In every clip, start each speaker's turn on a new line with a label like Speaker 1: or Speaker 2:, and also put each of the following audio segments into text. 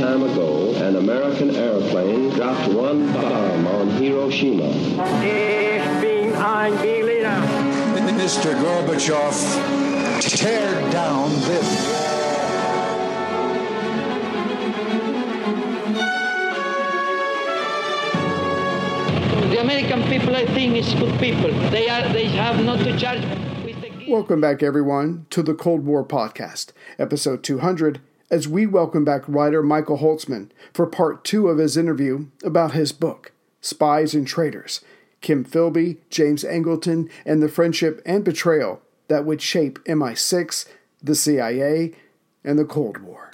Speaker 1: time ago, an American airplane dropped one bomb on Hiroshima.
Speaker 2: Ich bin ein Berliner.
Speaker 3: Mr. Gorbachev, tear down this.
Speaker 4: The American people, I think, is good people. They are. They have not to charge.
Speaker 5: Welcome back, everyone, to the Cold War Podcast, episode 200, as we welcome back writer Michael Holzman for part two of his interview about his book, Spies and Traitors Kim Philby, James Angleton, and the friendship and betrayal that would shape MI6, the CIA, and the Cold War.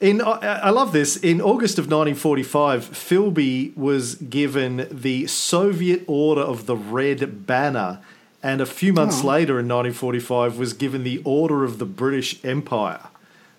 Speaker 6: In I I love this. In August of 1945, Philby was given the Soviet Order of the Red Banner, and a few months
Speaker 5: Oh.
Speaker 6: later, in 1945, was given the Order of the British Empire.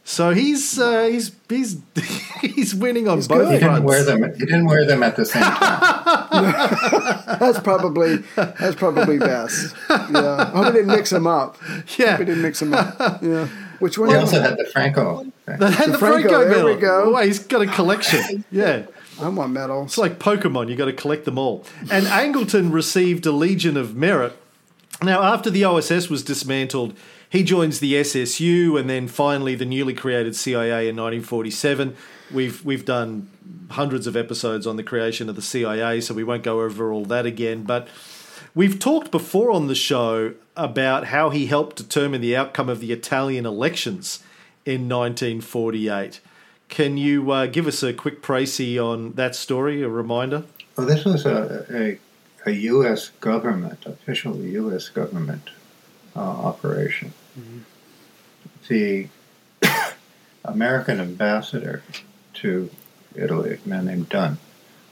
Speaker 6: So he's uh, he's he's he's winning on
Speaker 5: He's
Speaker 6: both
Speaker 5: good.
Speaker 7: He didn't wear them. He didn't wear them at the same time.
Speaker 5: That's probably that's probably best. Yeah, I hope we didn't mix them up.
Speaker 6: Yeah.
Speaker 5: we didn't mix them up. Yeah, which one?
Speaker 7: He also had the Franco. thing.
Speaker 6: And the
Speaker 5: Franco,
Speaker 6: Franco
Speaker 5: there we
Speaker 6: medal.
Speaker 5: go.
Speaker 6: Oh, he's got a collection. yeah.
Speaker 5: I want medals.
Speaker 6: It's like Pokemon, you got to collect them all. And Angleton received a Legion of Merit. Now, after the OSS was dismantled, he joins the SSU and then finally the newly created CIA in 1947. We've we've done hundreds of episodes on the creation of the CIA, so we won't go over all that again. But we've talked before on the show about how he helped determine the outcome of the Italian elections in 1948. Can you uh, give us a quick précis on that story, a reminder?
Speaker 7: Well, this was a, a, a U.S. government, official U.S. government uh, operation. The American ambassador to Italy, a man named Dunn,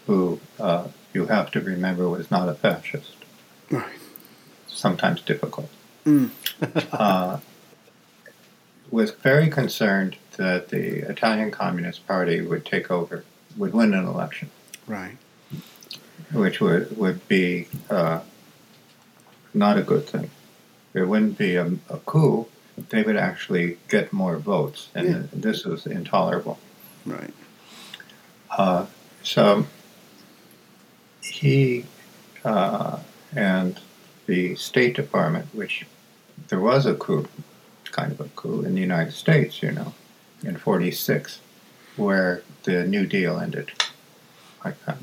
Speaker 7: who uh, you have to remember was not a fascist,
Speaker 5: Right.
Speaker 7: sometimes difficult, uh, was very concerned that the Italian Communist Party would take over, would win an election
Speaker 5: Right.
Speaker 7: which would would be uh, not a good thing. It wouldn't be a, a coup. They would actually get more votes, and
Speaker 5: Yeah.
Speaker 7: this was intolerable.
Speaker 5: Right.
Speaker 7: Uh, so he uh, and the State Department, which there was a coup, kind of a coup in the United States, you know, in '46, where the New Deal ended, like that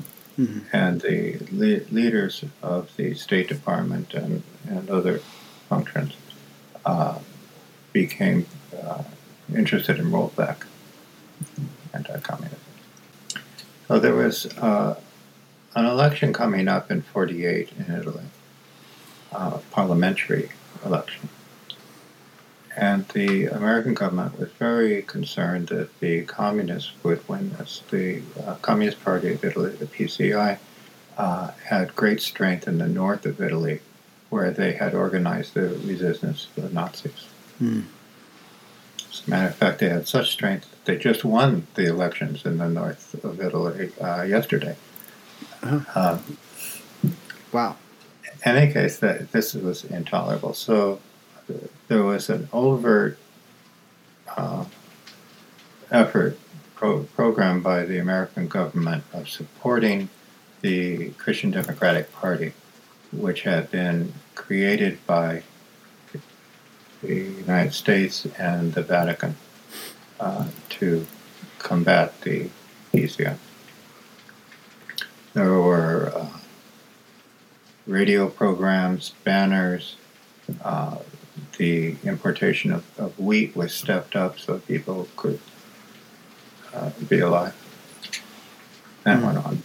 Speaker 7: and the le- leaders of the State Department and, and other functions uh, became uh, interested in rollback anti-communism. So there was uh, an election coming up in 48 in Italy, uh, parliamentary election. And the American government was very concerned that the communists would win this. The uh, Communist Party of Italy, the PCI, uh, had great strength in the north of Italy, where they had organized the resistance to the Nazis. As a matter of fact, they had such strength that they just won the elections in the north of Italy uh, yesterday. Uh,
Speaker 5: Wow.
Speaker 7: in any case, that this was intolerable. So uh, there was an overt uh, effort pro- program by the American government of supporting the Christian Democratic Party, which had been created by the United States and the Vatican uh, to combat the PCI. There were uh, radio programs, banners. Uh, the importation of, of wheat was stepped up so people could uh, be alive. That went on.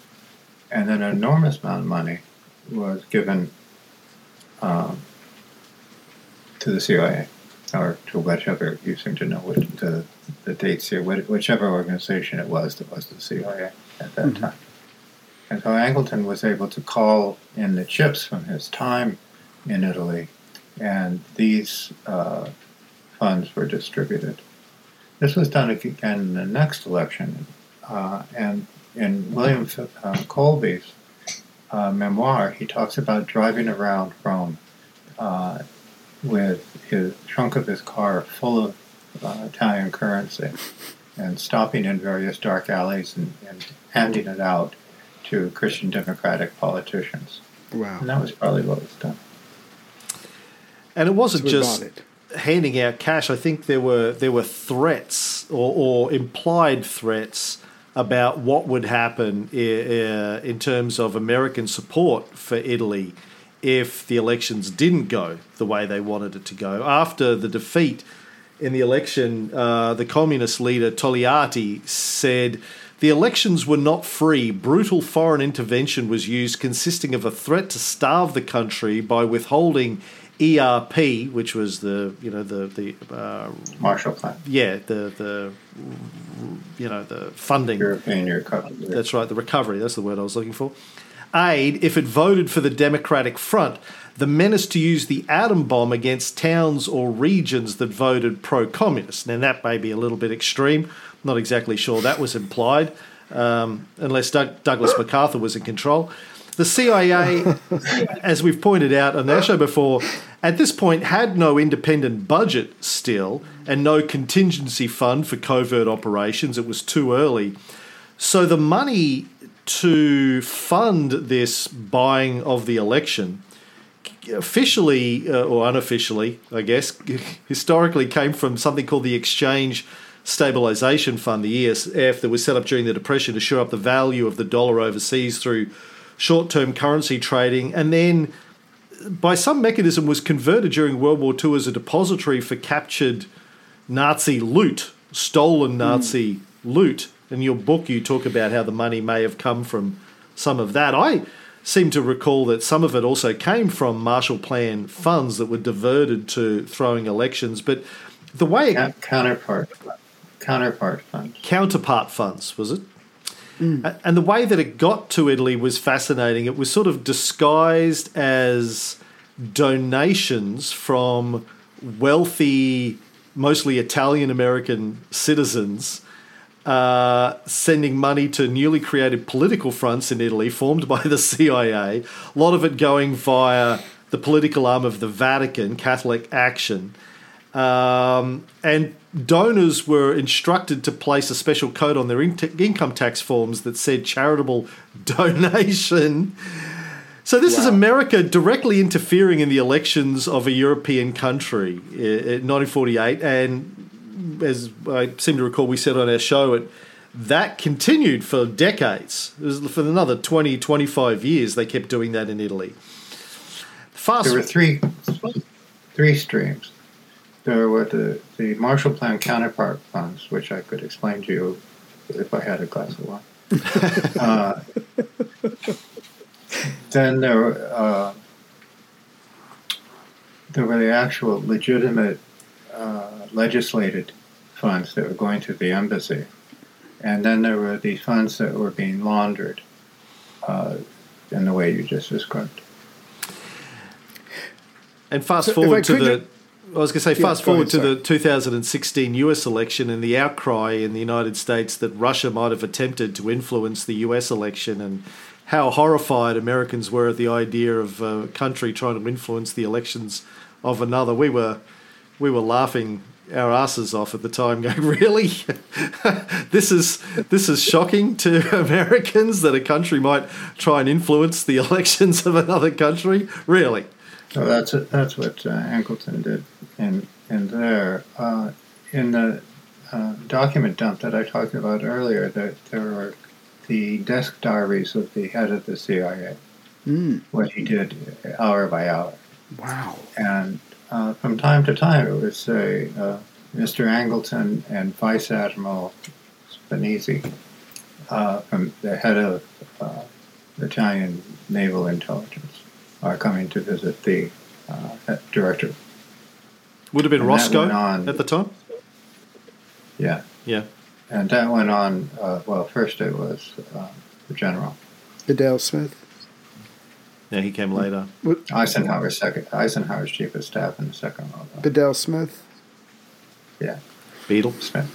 Speaker 7: And then an enormous amount of money was given um, to the CIA or to whichever, you seem to know what the, the dates here, whichever organization it was that was the CIA at that time. And so Angleton was able to call in the chips from his time in Italy, and these uh, funds were distributed. This was done again in the next election, uh, and in William uh, Colby's uh, memoir, he talks about driving around Rome uh, with his trunk of his car full of uh, Italian currency and stopping in various dark alleys and, and handing it out to Christian Democratic politicians.
Speaker 5: Wow.
Speaker 7: And that was probably what was done.
Speaker 6: And it wasn't
Speaker 5: So
Speaker 6: just
Speaker 5: it.
Speaker 6: handing out cash. I think there were there were threats or, or implied threats about what would happen in terms of American support for Italy if the elections didn't go the way they wanted it to go. After the defeat in the election, uh, the communist leader Togliatti said the elections were not free. Brutal foreign intervention was used, consisting of a threat to starve the country by withholding ERP, which was the you know the the uh,
Speaker 7: Marshall Plan,
Speaker 6: yeah the the you know the funding
Speaker 7: European Recovery.
Speaker 6: that's right, the recovery, that's the word I was looking for. Aid if it voted for the Democratic Front. The menace to use the atom bomb against towns or regions that voted pro communist. Now, that may be a little bit extreme. Not exactly sure that was implied, um, unless Doug- Douglas MacArthur was in control. The CIA, as we've pointed out on our show before, at this point had no independent budget still and no contingency fund for covert operations. It was too early. So the money to fund this buying of the election officially uh, or unofficially, I guess, historically came from something called the Exchange Stabilization Fund, the ESF, that was set up during the Depression to shore up the value of the dollar overseas through short term currency trading. And then, by some mechanism, was converted during World War II as a depository for captured Nazi loot, stolen Nazi loot. In your book, you talk about how the money may have come from some of that. I seem to recall that some of it also came from Marshall Plan funds that were diverted to throwing elections. But the way it,
Speaker 7: Counterpart, counterpart funds.
Speaker 6: counterpart funds was it? A- And the way that it got to Italy was fascinating. It was sort of disguised as donations from wealthy, mostly Italian American citizens uh, sending money to newly created political fronts in Italy formed by the CIA. A lot of it going via the political arm of the Vatican, Catholic Action. Um, and donors were instructed to place a special code on their in- income tax forms that said charitable donation. So this is America directly interfering in the elections of a European country in 1948, and as I seem to recall, we said on our show, it that continued for decades. It was for another 20, 25 years. They kept doing that in Italy. Fast
Speaker 7: There were three, three streams. There were the, the Marshall Plan counterpart funds, which I could explain to you if I had a glass of wine. uh, then there were, uh, there were the actual legitimate uh, legislated funds that were going to the embassy. And then there were the funds that were being laundered uh, in the way you just described.
Speaker 6: And fast
Speaker 5: So
Speaker 6: forward to
Speaker 5: could
Speaker 6: the. I was going to say,
Speaker 5: Yeah,
Speaker 6: fast forward
Speaker 5: ahead,
Speaker 6: to the 2016 US election and the outcry in the United States that Russia might have attempted to influence the US election and how horrified Americans were at the idea of a country trying to influence the elections of another. We were, we were laughing our asses off at the time, going, "Really? this is this is shocking to Americans that a country might try and influence the elections of another country. Really?"
Speaker 7: So that's that's what uh, Angleton did in in there. Uh, in the uh, document dump that I talked about earlier, that there were the desk diaries of the head of the CIA,
Speaker 5: Mm,
Speaker 7: what he did hour by hour,
Speaker 5: wow.
Speaker 7: and uh, from time to time it would say uh, Mr. Angleton and Vice Admiral Spinizzi, uh, from the head of uh, Italian naval intelligence, are coming to visit the uh, director.
Speaker 6: Would have been
Speaker 7: And
Speaker 6: Roscoe
Speaker 7: on-
Speaker 6: at the time.
Speaker 7: Yeah,
Speaker 6: Yeah.
Speaker 7: and that went on. Uh, well, first it was uh, the general
Speaker 5: Bedell Smith.
Speaker 6: Yeah, he came later.
Speaker 7: Eisenhower's second. Eisenhower's chief of staff in the Second World War.
Speaker 5: Bedell Smith. Yeah.
Speaker 6: Beetle.
Speaker 7: Smith.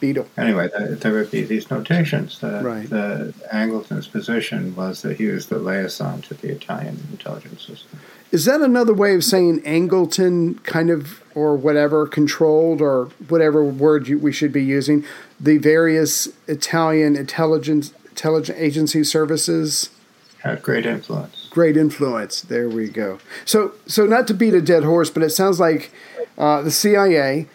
Speaker 5: Beetle.
Speaker 7: Anyway, there, there would be these notations that
Speaker 5: Right.
Speaker 7: the Angleton's position was that he was the liaison to the Italian intelligence system.
Speaker 5: Is that another way of saying Angleton kind of or whatever controlled or whatever word you, we should be using the various Italian intelligence intelligence agency services
Speaker 7: Had great influence.
Speaker 5: great influence. There we go. So, so not to beat a dead horse, but it sounds like uh, the CIA,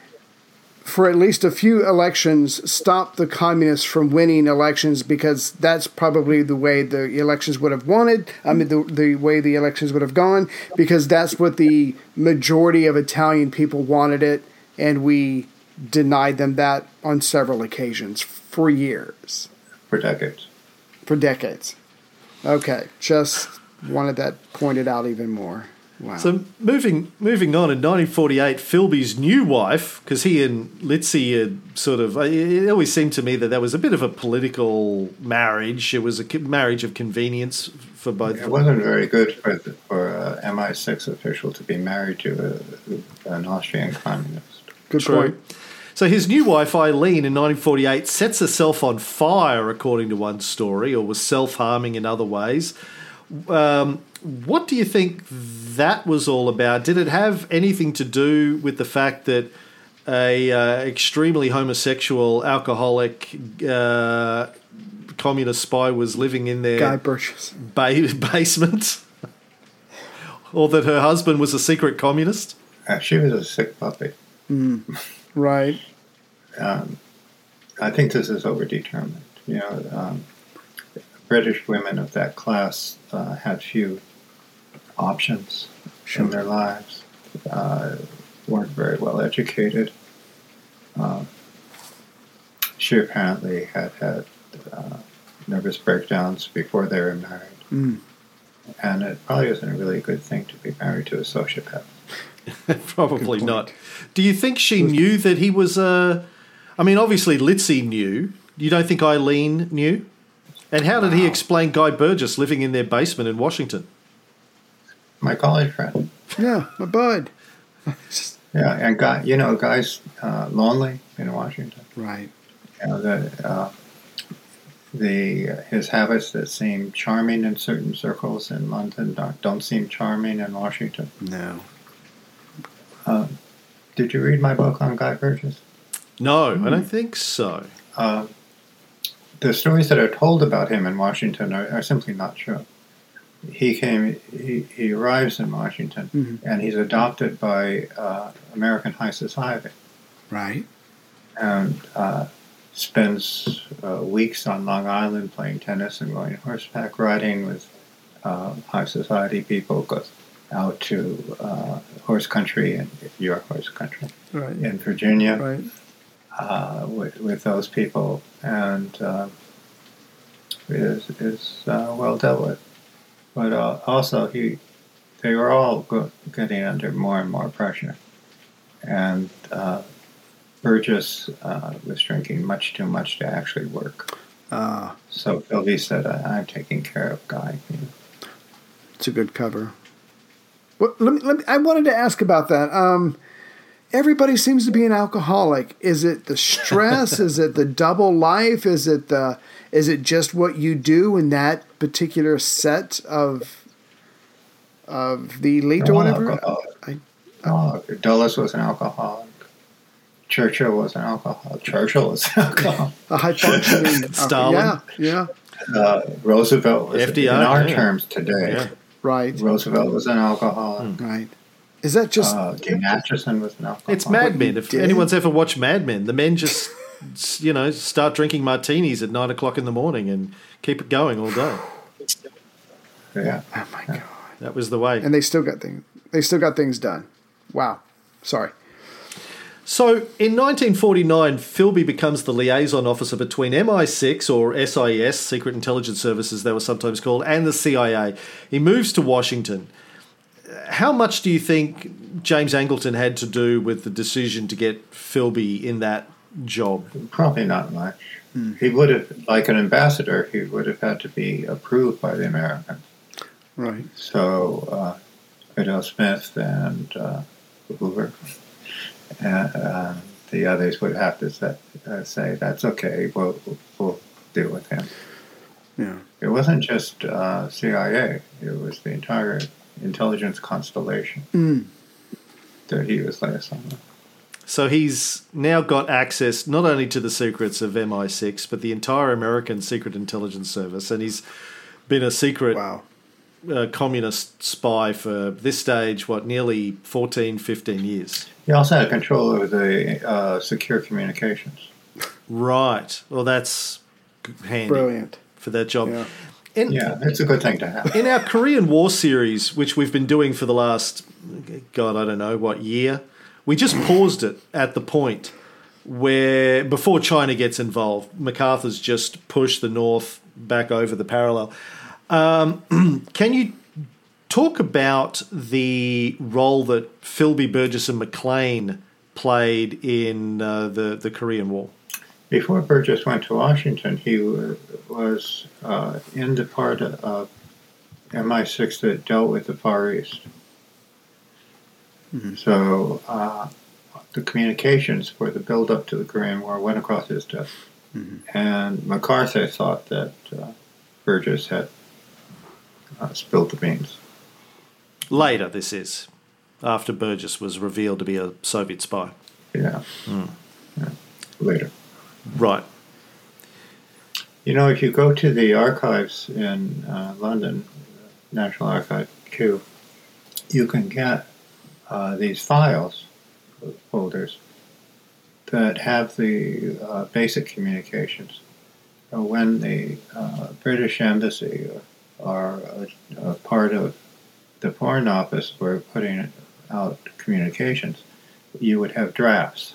Speaker 5: for at least a few elections, stop the communists from winning elections because that's probably the way the elections would have wanted. I mean, the the way the elections would have gone because that's what the majority of Italian people wanted it, and we denied them that on several occasions for years
Speaker 7: for decades.
Speaker 5: for decades. Okay, just wanted that pointed out even more. Wow.
Speaker 6: So moving moving on in 1948, Philby's new wife, because he and Litzy had sort of, it always seemed to me that that was a bit of a political marriage. It was a marriage of convenience for both.
Speaker 7: It wasn't very good for the, for a MI6 official to be married to a, an Austrian communist.
Speaker 5: Good
Speaker 6: True.
Speaker 5: point.
Speaker 6: So his new wife Eileen in 1948 sets herself on fire, according to one story, or was self harming in other ways. Um, what do you think that was all about? Did it have anything to do with the fact that a uh, extremely homosexual, alcoholic, uh, communist spy was living in their
Speaker 5: Guy Burgess.
Speaker 6: ba- basement, or that her husband was a secret communist?
Speaker 7: Uh, she was a sick puppy.
Speaker 5: Right.
Speaker 7: Um, I think this is overdetermined. You know, um, British women of that class uh, had few options in their lives. Uh, weren't very well educated. Um, she apparently had had uh, nervous breakdowns before they were married.
Speaker 5: Mm.
Speaker 7: And it probably isn't a really good thing to be married to a sociopath.
Speaker 6: Probably not. Do you think she knew that he was I mean, obviously Litzy knew. You don't think Eileen knew? And how did he explain Guy Burgess living in their basement in Washington?
Speaker 7: My college friend.
Speaker 5: Yeah, my bud.
Speaker 7: Yeah, and guy, you know, guys uh, lonely in Washington.
Speaker 5: Right.
Speaker 7: You know, the uh, the uh, his habits that seem charming in certain circles in London don't, don't seem charming in Washington.
Speaker 5: No.
Speaker 7: Um, did you read my book on Guy Burgess?
Speaker 6: No, I don't think so.
Speaker 7: Uh, the stories that are told about him in Washington are, are simply not true. He came. He, he arrives in Washington,
Speaker 5: Mhm.
Speaker 7: and he's adopted by uh, American high society.
Speaker 5: Right.
Speaker 7: and uh, spends uh, weeks on Long Island playing tennis and going horseback riding with uh, high society people. Goes out to uh, horse country and your horse country
Speaker 5: Right.
Speaker 7: in Virginia
Speaker 5: Right.
Speaker 7: uh, with, with those people, and uh, is is uh, well dealt with. But uh, also, he they were all go- getting under more and more pressure, and uh, Burgess uh, was drinking much too much to actually work.
Speaker 5: Uh,
Speaker 7: So Philby said, I- "I'm taking care of Guy."
Speaker 5: It's a good cover. Well, let me, let me, I wanted to ask about that. Um, everybody seems to be an alcoholic. Is it the stress? is it the double life? Is it the? Is it just what you do in that particular set of of the elite
Speaker 7: They're
Speaker 5: or
Speaker 7: all
Speaker 5: whatever?
Speaker 7: alcoholics.
Speaker 5: I-
Speaker 7: Dulles was an alcoholic. Churchill was an alcoholic. Churchill was an alcoholic.
Speaker 5: A high functioning.
Speaker 6: Stalin.
Speaker 5: Yeah. Yeah.
Speaker 7: Uh, Roosevelt was,
Speaker 6: FDR,
Speaker 7: in our
Speaker 6: yeah.
Speaker 7: terms today.
Speaker 6: Yeah.
Speaker 5: Right.
Speaker 7: Roosevelt was an alcoholic.
Speaker 5: Right. Is that just?
Speaker 7: Uh, Dean Acheson was an alcoholic.
Speaker 6: It's Mad Men. If
Speaker 5: did?
Speaker 6: anyone's ever watched Mad Men, the men just, you know, start drinking martinis at nine o'clock in the morning and keep it going all day.
Speaker 7: Yeah.
Speaker 5: oh my god.
Speaker 6: That was the way.
Speaker 5: And they still got things. They still got things done. Wow. Sorry.
Speaker 6: So in 1949, Philby becomes the liaison officer between MI6 or SIS, Secret Intelligence Services, they were sometimes called, and the CIA. He moves to Washington. How much do you think James Angleton had to do with the decision to get Philby in that job?
Speaker 7: Probably not much. He would have, like an ambassador, he would have had to be approved by the Americans.
Speaker 5: Right.
Speaker 7: So, uh, Bedell Smith and uh, Hoover, and uh, the others would have to say, uh, say that's okay, we'll, we'll deal with him.
Speaker 5: Yeah.
Speaker 7: It wasn't just uh, CIA, it was the entire intelligence constellation.
Speaker 5: Mm.
Speaker 7: that he was liaison with.
Speaker 6: So he's now got access not only to the secrets of MI6, but the entire American Secret Intelligence Service, and he's been a secret
Speaker 5: Wow.
Speaker 6: uh, communist spy for this stage, what, nearly 14, 15 years.
Speaker 7: He also had control over the uh, secure communications.
Speaker 6: Right. Well, that's handy
Speaker 5: Brilliant.
Speaker 6: for that job.
Speaker 5: Yeah.
Speaker 6: In,
Speaker 7: Yeah, it's a good thing to have.
Speaker 6: in our Korean War series, which we've been doing for the last, God, I don't know, what year, we just paused it at the point where, before China gets involved, MacArthur's just pushed the North back over the parallel. Um, can you talk about the role that Philby, Burgess, and Maclean played in uh, the, the Korean War?
Speaker 7: Before Burgess went to Washington, he wa- was uh, in the part of MI6 that dealt with the Far East. So uh, the communications for the build-up to the Korean War went across his desk, and MacArthur thought that uh, Burgess had uh, spilled the beans.
Speaker 6: Later, this is, after Burgess was revealed to be a Soviet spy.
Speaker 7: Yeah. yeah. Later.
Speaker 6: Right.
Speaker 7: You know, if you go to the archives in uh, London, National Archive Kew, you can get uh, these files, folders, that have the uh, basic communications. So when the uh, British Embassy or a, a part of the Foreign Office were putting out communications, you would have drafts,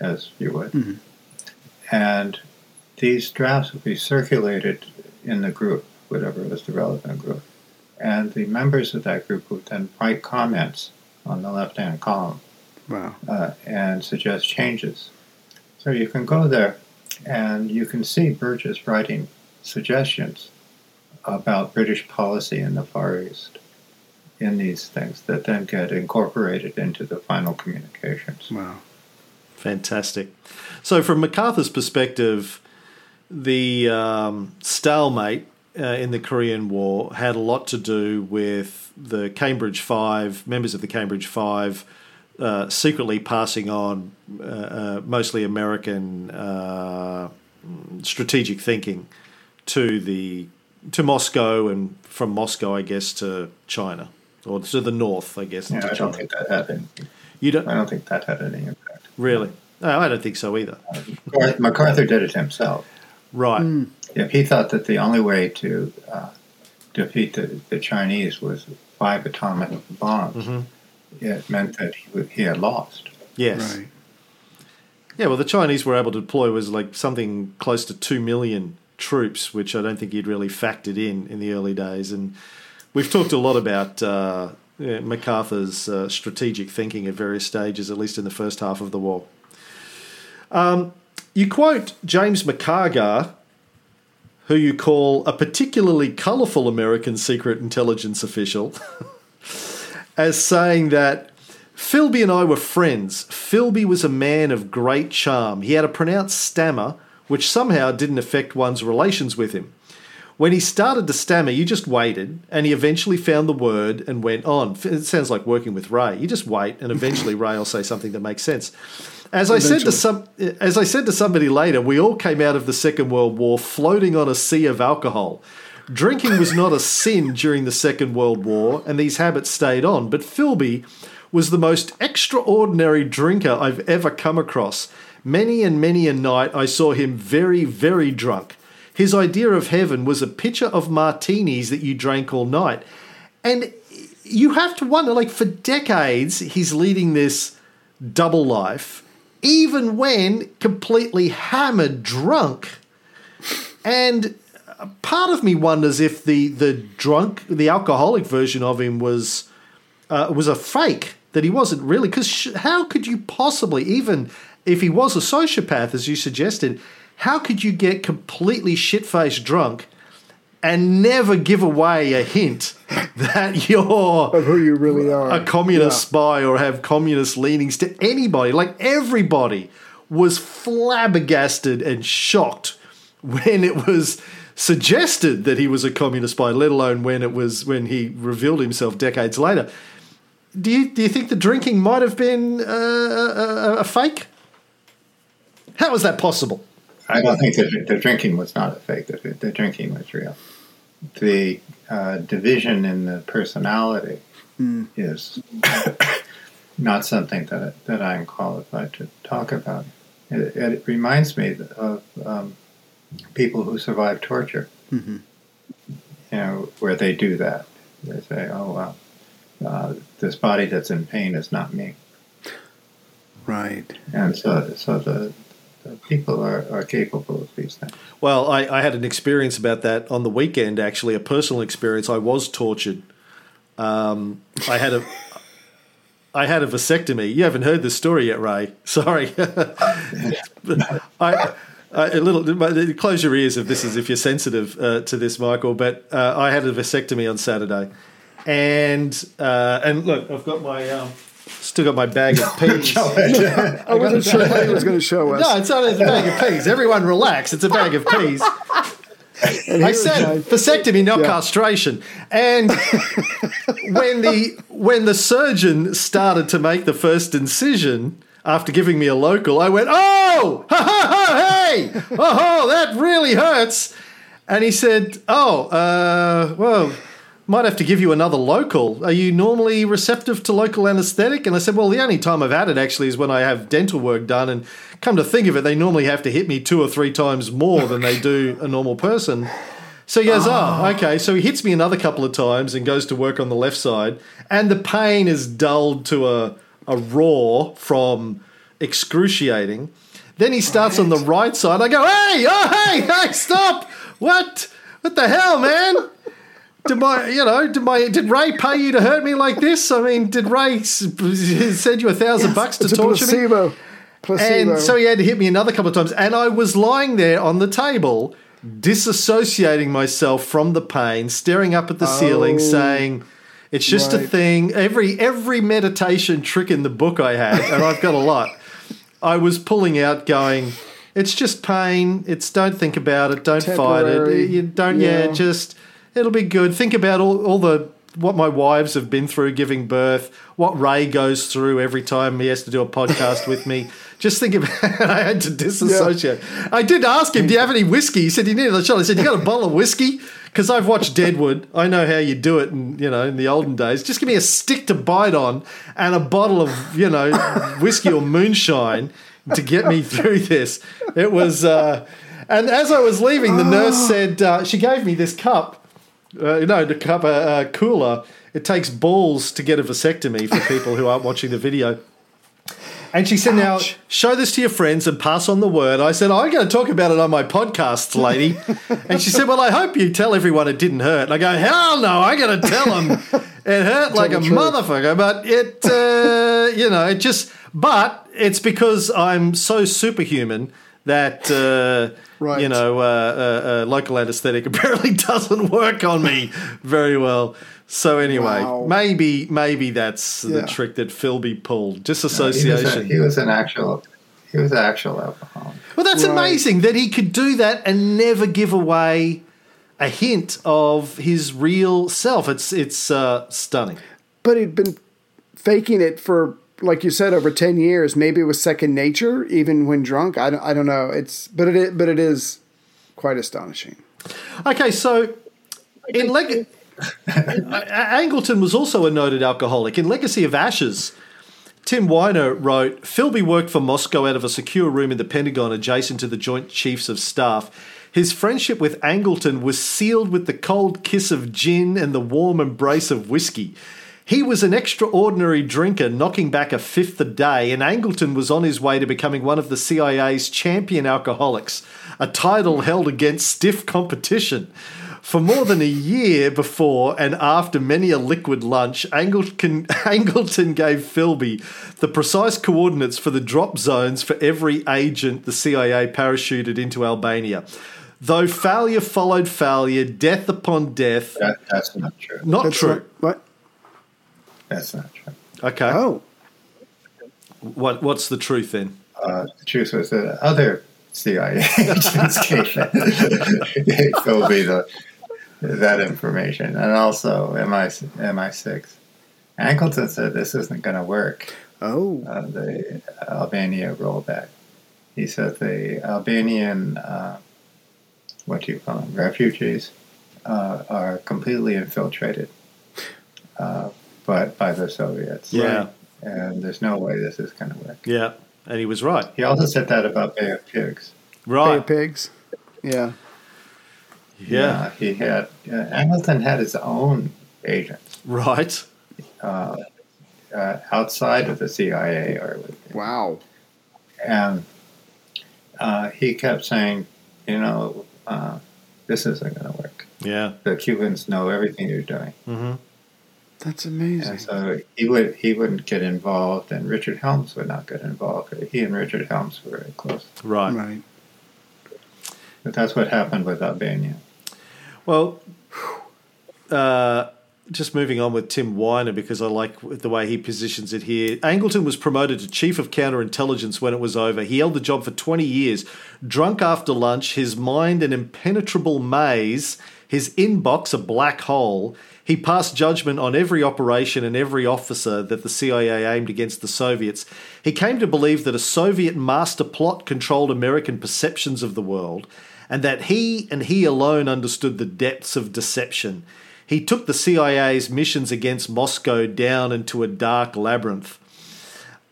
Speaker 7: as you would. And these drafts would be circulated in the group, whatever was the relevant group. And the members of that group would then write comments on the left hand column
Speaker 5: Wow.
Speaker 7: uh, and suggest changes. So you can go there and you can see Burgess writing suggestions about British policy in the Far East in these things that then get incorporated into the final communications.
Speaker 5: Wow.
Speaker 6: Fantastic. So, from MacArthur's perspective, the um, stalemate uh, in the Korean War had a lot to do with the Cambridge Five, members of the Cambridge Five, uh, secretly passing on uh, uh, mostly American uh, strategic thinking to the to Moscow and from Moscow, I guess, to China or to the north, I guess.
Speaker 7: Yeah, I don't think that any.
Speaker 6: You don't
Speaker 7: I don't think that had any impact.
Speaker 6: Really? No, I don't think so either.
Speaker 7: MacArthur- MacArthur did it himself.
Speaker 6: Right.
Speaker 7: If he thought that the only way to uh, defeat the, the Chinese was five atomic bombs, it meant that he, he had lost.
Speaker 6: Yes.
Speaker 5: Right.
Speaker 6: Yeah, well, the Chinese were able to deploy was like something close to two million troops, which I don't think you'd really factored in in the early days. And we've talked a lot about uh, yeah, MacArthur's uh, strategic thinking at various stages, at least in the first half of the war. Um, you quote James McCargar, who you call a particularly colourful American secret intelligence official, as saying that Philby and I were friends. Philby was a man of great charm. He had a pronounced stammer, which somehow didn't affect one's relations with him. When he started to stammer, you just waited, and he eventually found the word and went on. It sounds like working with Ray. You just wait, and eventually Ray will say something that makes sense. As I said to some, as I said to somebody later, we all came out of the Second World War floating on a sea of alcohol. Drinking was not a sin during the Second World War, and these habits stayed on. But Philby was the most extraordinary drinker I've ever come across. Many and many a night I saw him very, very drunk. His idea of heaven was a pitcher of martinis that you drank all night. And you have to wonder, like, for decades, he's leading this double life, even when completely hammered drunk. And part of me wonders if the, the drunk, the alcoholic version of him was uh, was a fake that he wasn't really. Because sh- how could you possibly, even if he was a sociopath, as you suggested, how could you get completely shit faced drunk and never give away a hint that you're
Speaker 5: Of who you really are.
Speaker 6: a communist
Speaker 5: Yeah.
Speaker 6: spy or have communist leanings to anybody. Like everybody was flabbergasted and shocked when it was suggested that he was a communist spy, let alone when it was when he revealed himself decades later. do you do you think the drinking might have been uh, a, a fake? How is that possible?
Speaker 7: I don't think the, the drinking was not a fake. The, the drinking was real. The uh, division in the personality is not something that that I'm qualified to talk about. It, it reminds me of um, people who survive torture.
Speaker 5: Mm-hmm.
Speaker 7: You know, where they do that. They say, "Oh, well, uh, this body that's in pain is not me,"
Speaker 5: Right.
Speaker 7: and so so the people are, are capable of these things.
Speaker 6: Well, I, I had an experience about that on the weekend. Actually, a personal experience. I was tortured. Um, I had a. I had a vasectomy. You haven't heard this story yet, Ray. Sorry. I, little. Close your ears if this is if you're sensitive uh, to this, Michael. But uh, I had a vasectomy on Saturday, and uh, and look, I've got my um, still got my bag of peas.
Speaker 5: I wasn't sure what he was going to show us.
Speaker 6: No, it's not. It's a bag of peas. Everyone relax. It's a bag of peas.
Speaker 5: And
Speaker 6: I said
Speaker 5: my-
Speaker 6: vasectomy, not
Speaker 5: Yeah.
Speaker 6: castration. And when the when the surgeon started to make the first incision after giving me a local, I went, "Oh, ha, ha, ha, hey, oh, that really hurts." And he said, "Oh, uh, well." Might have to give you another local. Are you normally receptive to local anesthetic? And I said, well, the only time I've had it actually is when I have dental work done. And come to think of it, they normally have to hit me two or three times more than they do a normal person. So he goes, oh, ah. okay. So he hits me another couple of times and goes to work on the left side, and the pain is dulled to a, a roar from excruciating. Then he starts on the right side. I go, hey, oh, hey, hey, stop! What? What the hell, man? Did my, you know, did my, did Ray pay you to hurt me like this? I mean, did Ray send you a thousand bucks to torture me?
Speaker 5: placebo. Placebo.
Speaker 6: And so he had to hit me another couple of times. And I was lying there on the table, disassociating myself from the pain, staring up at the ceiling, oh. saying, It's just a thing. Every every meditation trick in the book I had, and I've got a lot, I was pulling out going, It's just pain. It's don't think about it, don't fight it. You don't yeah,
Speaker 5: Yeah.
Speaker 6: just it'll be good. Think about all, all the what my wives have been through giving birth, what Ray goes through every time he has to do a podcast with me. Just think about I had to disassociate. I did ask him, Do you have any whiskey? He said he needed a shot. I said, You got a bottle of whiskey? Because I've watched Deadwood. I know how you do it in, you know, in the olden days. Just give me a stick to bite on and a bottle of, you know, whiskey or moonshine to get me through this. It was uh and as I was leaving, the nurse said uh, she gave me this cup uh, no, to cover uh, uh, cooler. It takes balls to get a vasectomy for people who aren't watching the video. And she said, "Now show this to your friends and pass on the word." I said, "I'm going to talk about it on my podcast, lady." and she said, "Well, I hope you tell everyone it didn't hurt." And I go, "Hell no! I got to tell them it hurt like a
Speaker 5: truth.
Speaker 6: motherfucker." But it, uh, you know, it just. But it's because I'm so superhuman that. Uh,
Speaker 5: Right.
Speaker 6: You know, uh, uh, uh, local anesthetic apparently doesn't work on me very well. So anyway,
Speaker 5: Wow.
Speaker 6: maybe maybe that's the trick that Philby pulled.
Speaker 7: He was, a,
Speaker 6: Disassociation.
Speaker 7: he was an actual he was an actual alcoholic.
Speaker 6: well, that's
Speaker 5: Right.
Speaker 6: amazing that he could do that and never give away a hint of his real self. It's it's uh, stunning.
Speaker 5: but he'd been faking it for, like you said, over ten years. Maybe it was second nature, even when drunk. I don't, I don't know. It's but it is, but it is quite astonishing.
Speaker 6: Okay, so in Leg- Angleton was also a noted alcoholic. In Legacy of Ashes, Tim Weiner wrote Philby worked for Moscow out of a secure room in the Pentagon adjacent to the Joint Chiefs of Staff. His friendship with Angleton was sealed with the cold kiss of gin and the warm embrace of whiskey. He was an extraordinary drinker, knocking back a fifth a day, and Angleton was on his way to becoming one of the CIA's champion alcoholics, a title held against stiff competition. For more than a year before and after many a liquid lunch, Angleton, Angleton gave Philby the precise coordinates for the drop zones for every agent the CIA parachuted into Albania. Though failure followed failure, death upon death,
Speaker 7: That, that's not true.
Speaker 6: not
Speaker 5: That's
Speaker 6: true.
Speaker 5: not- what?
Speaker 7: That's not true.
Speaker 6: Okay.
Speaker 5: Oh,
Speaker 6: What What's the truth then?
Speaker 7: Uh, the truth was that other CIA agents gave, gave Philby the, that information, and also MI MI6, Angleton said this isn't going to work.
Speaker 5: Oh,
Speaker 7: Uh, the Albania rollback. He said the Albanian, uh, what do you call them, refugees, uh, are completely infiltrated, uh, but by the Soviets.
Speaker 6: Yeah.
Speaker 7: And there's no way this is going to work.
Speaker 6: Yeah, and he was right.
Speaker 7: He also said that about Bay of Pigs.
Speaker 5: Bay
Speaker 6: Right.
Speaker 5: of Pigs. Yeah.
Speaker 6: Yeah.
Speaker 7: he had uh, Angleton had his own agents
Speaker 6: Right.
Speaker 7: uh, uh, outside of the CIA or with
Speaker 5: Wow.
Speaker 7: and uh, he kept saying, you know, uh, this isn't going to work.
Speaker 6: Yeah.
Speaker 7: The Cubans know everything you're doing,
Speaker 6: hmm
Speaker 5: That's amazing.
Speaker 7: and so he would he wouldn't get involved, and Richard Helms would not get involved. He and Richard Helms were very close,
Speaker 6: Right.
Speaker 5: Right.
Speaker 7: but that's what happened with Albania.
Speaker 6: Well, uh, just moving on with Tim Weiner because I like the way he positions it here. Angleton was promoted to chief of counterintelligence when it was over. He held the job for 20 years. Drunk after lunch, his mind an impenetrable maze, his inbox a black hole. He passed judgment on every operation and every officer that the CIA aimed against the Soviets. He came to believe that a Soviet master plot controlled American perceptions of the world and that he and he alone understood the depths of deception. He took the CIA's missions against Moscow down into a dark labyrinth.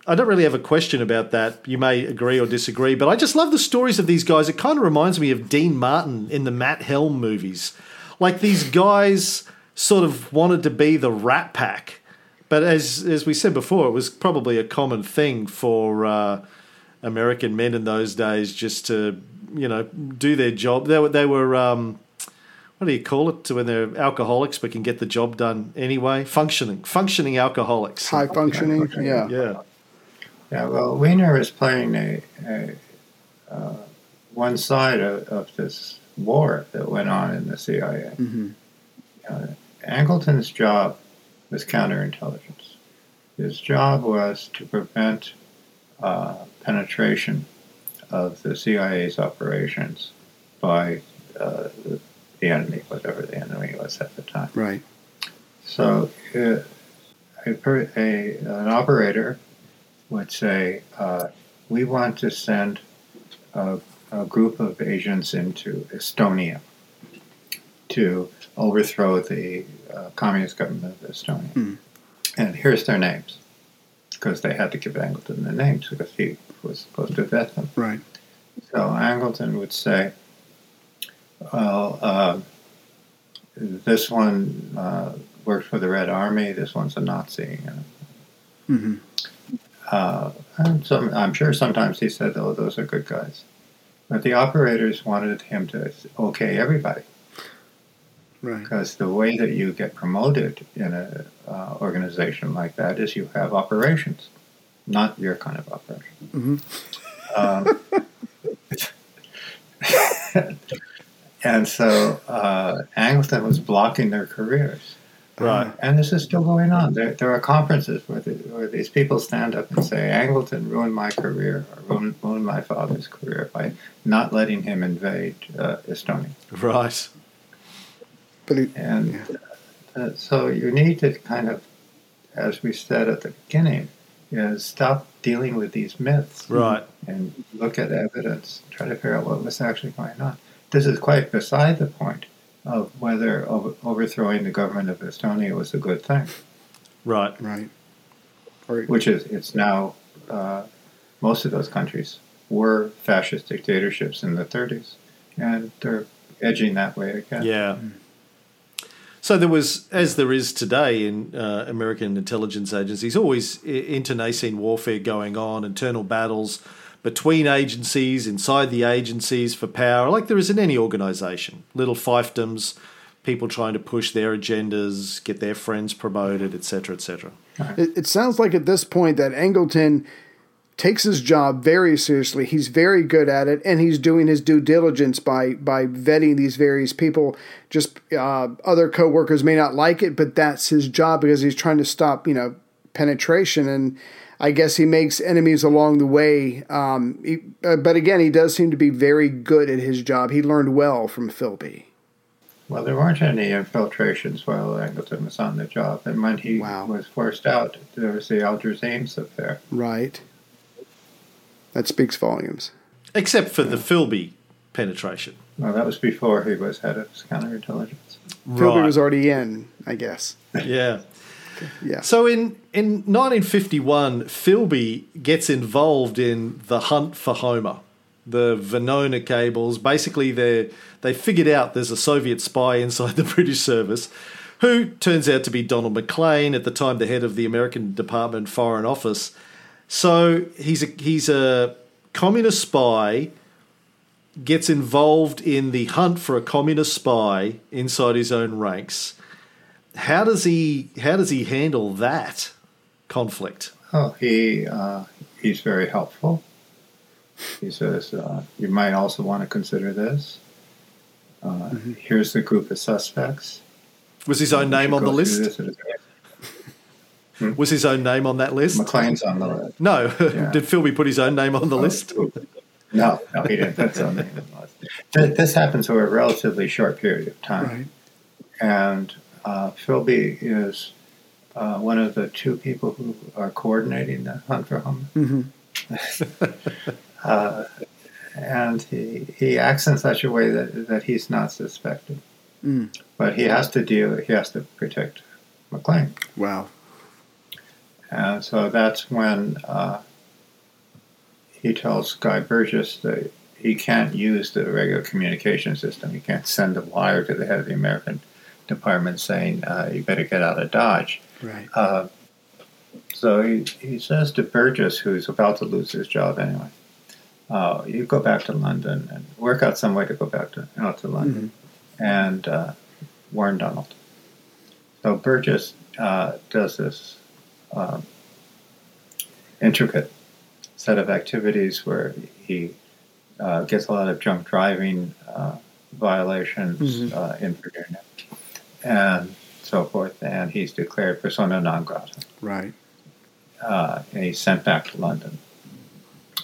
Speaker 6: I don't really have a question about that. You may agree or disagree, but I just love the stories of these guys. It kind of reminds me of Dean Martin in the Matt Helm movies. Like these guys sort of wanted to be the Rat Pack, but as as we said before, it was probably a common thing for uh, American men in those days just to you know do their job. They were they were um, what do you call it when they're alcoholics but can get the job done anyway? Functioning functioning alcoholics.
Speaker 5: High functioning. Yeah.
Speaker 6: Yeah.
Speaker 7: Yeah, well, Wiener is playing a, a uh, one side of, of this war that went on in the CIA.
Speaker 5: Mhm.
Speaker 7: Uh, Angleton's job was counterintelligence. His job was to prevent uh, penetration of the CIA's operations by uh, the, enemy, whatever the enemy was at the time.
Speaker 5: Right.
Speaker 7: So, uh, a, a, an operator would say, uh, We want to send a, a group of agents into Estonia to overthrow the uh, communist government of Estonia.
Speaker 5: Hmm.
Speaker 7: And here's their names, because they had to give Angleton the names because he was supposed to vet them.
Speaker 5: Right.
Speaker 7: So Angleton would say, well, uh, this one uh, worked for the Red Army, this one's a Nazi. You know.
Speaker 5: hmm
Speaker 7: uh, and some, I'm sure sometimes he said, oh, those are good guys. But the operators wanted him to okay everybody
Speaker 5: Right.
Speaker 7: because the way that you get promoted in an uh, organization like that is you have operations, not your kind of operation. Um, and so uh, Angleton was blocking their careers.
Speaker 6: Right.
Speaker 7: And this is still going on. There, there are conferences where, the, where these people stand up and say, Angleton ruined my career or ruined, ruined my father's career by not letting him invade uh, Estonia.
Speaker 6: Right.
Speaker 5: But it,
Speaker 7: And uh, so you need to kind of, as we said at the beginning, is stop dealing with these myths
Speaker 6: Right.
Speaker 7: and look at evidence, try to figure out what was actually going on. This is quite beside the point of whether over- overthrowing the government of Estonia was a good thing,
Speaker 6: Right.
Speaker 5: right.
Speaker 7: Which is it's now uh, most of those countries were fascist dictatorships in the 30s, and they're edging that way again.
Speaker 6: Yeah. So there was, as there is today in uh, American intelligence agencies, always internecine warfare going on, internal battles between agencies, inside the agencies for power, like there is in any organisation. Little fiefdoms, people trying to push their agendas, get their friends promoted, etc., etc.
Speaker 5: it, it sounds like at this point that Angleton takes his job very seriously. He's very good at it, and he's doing his due diligence by by vetting these various people. Just uh, other coworkers may not like it, but that's his job because he's trying to stop, you know, penetration. And I guess he makes enemies along the way. Um, he, uh, but again, he does seem to be very good at his job. He learned well from Philby.
Speaker 7: Well, there weren't any infiltrations while Angleton was on the job, and when he
Speaker 5: Wow.
Speaker 7: was forced out, there was the Aldrich Ames affair.
Speaker 5: Right. That speaks volumes.
Speaker 6: Except for the Philby penetration.
Speaker 7: Well, that was before he was head of counterintelligence.
Speaker 5: Philby was already in, I guess.
Speaker 6: yeah.
Speaker 5: Yeah.
Speaker 6: So in, in 1951, Philby gets involved in the hunt for Homer, the Venona cables. Basically, they they figured out there's a Soviet spy inside the British service, who turns out to be Donald Maclean, at the time the head of the American Department Foreign Office. So he's a he's a communist spy. Gets involved in the hunt for a communist spy inside his own ranks how does he how does he handle that conflict?
Speaker 7: Oh, he uh, he's very helpful. He says uh, you might also want to consider this. Uh, Here's the group of suspects.
Speaker 6: Was his own name on the list?
Speaker 7: This.
Speaker 6: Was his own name on that list?
Speaker 7: Maclean's on the list.
Speaker 6: No.
Speaker 7: Yeah.
Speaker 6: Did Philby put his own name on the list?
Speaker 7: No, no, he didn't. That's on the list. Th- This happens over a relatively short period of time.
Speaker 5: Right.
Speaker 7: and uh, Philby is uh, one of the two people who are coordinating the hunt for Homer.
Speaker 5: hmm
Speaker 7: Uh, and he, he acts in such a way that, that he's not suspected.
Speaker 5: Mm.
Speaker 7: But he has to deal, he has to protect Maclean.
Speaker 5: Wow.
Speaker 7: And so that's when uh, he tells Guy Burgess that he can't use the regular communication system. He can't send a wire to the head of the American department saying, uh, you better get out of Dodge.
Speaker 5: Right.
Speaker 7: Uh, so he, he says to Burgess, who's about to lose his job anyway, uh, you go back to London and work out some way to go back to out to London and uh, warn Donald. So Burgess uh, does this um, intricate set of activities where he uh, gets a lot of drunk driving uh, violations
Speaker 5: Mhm.
Speaker 7: uh, in Virginia and so forth, and he's declared persona non grata.
Speaker 5: Right.
Speaker 7: Uh, and he's sent back to London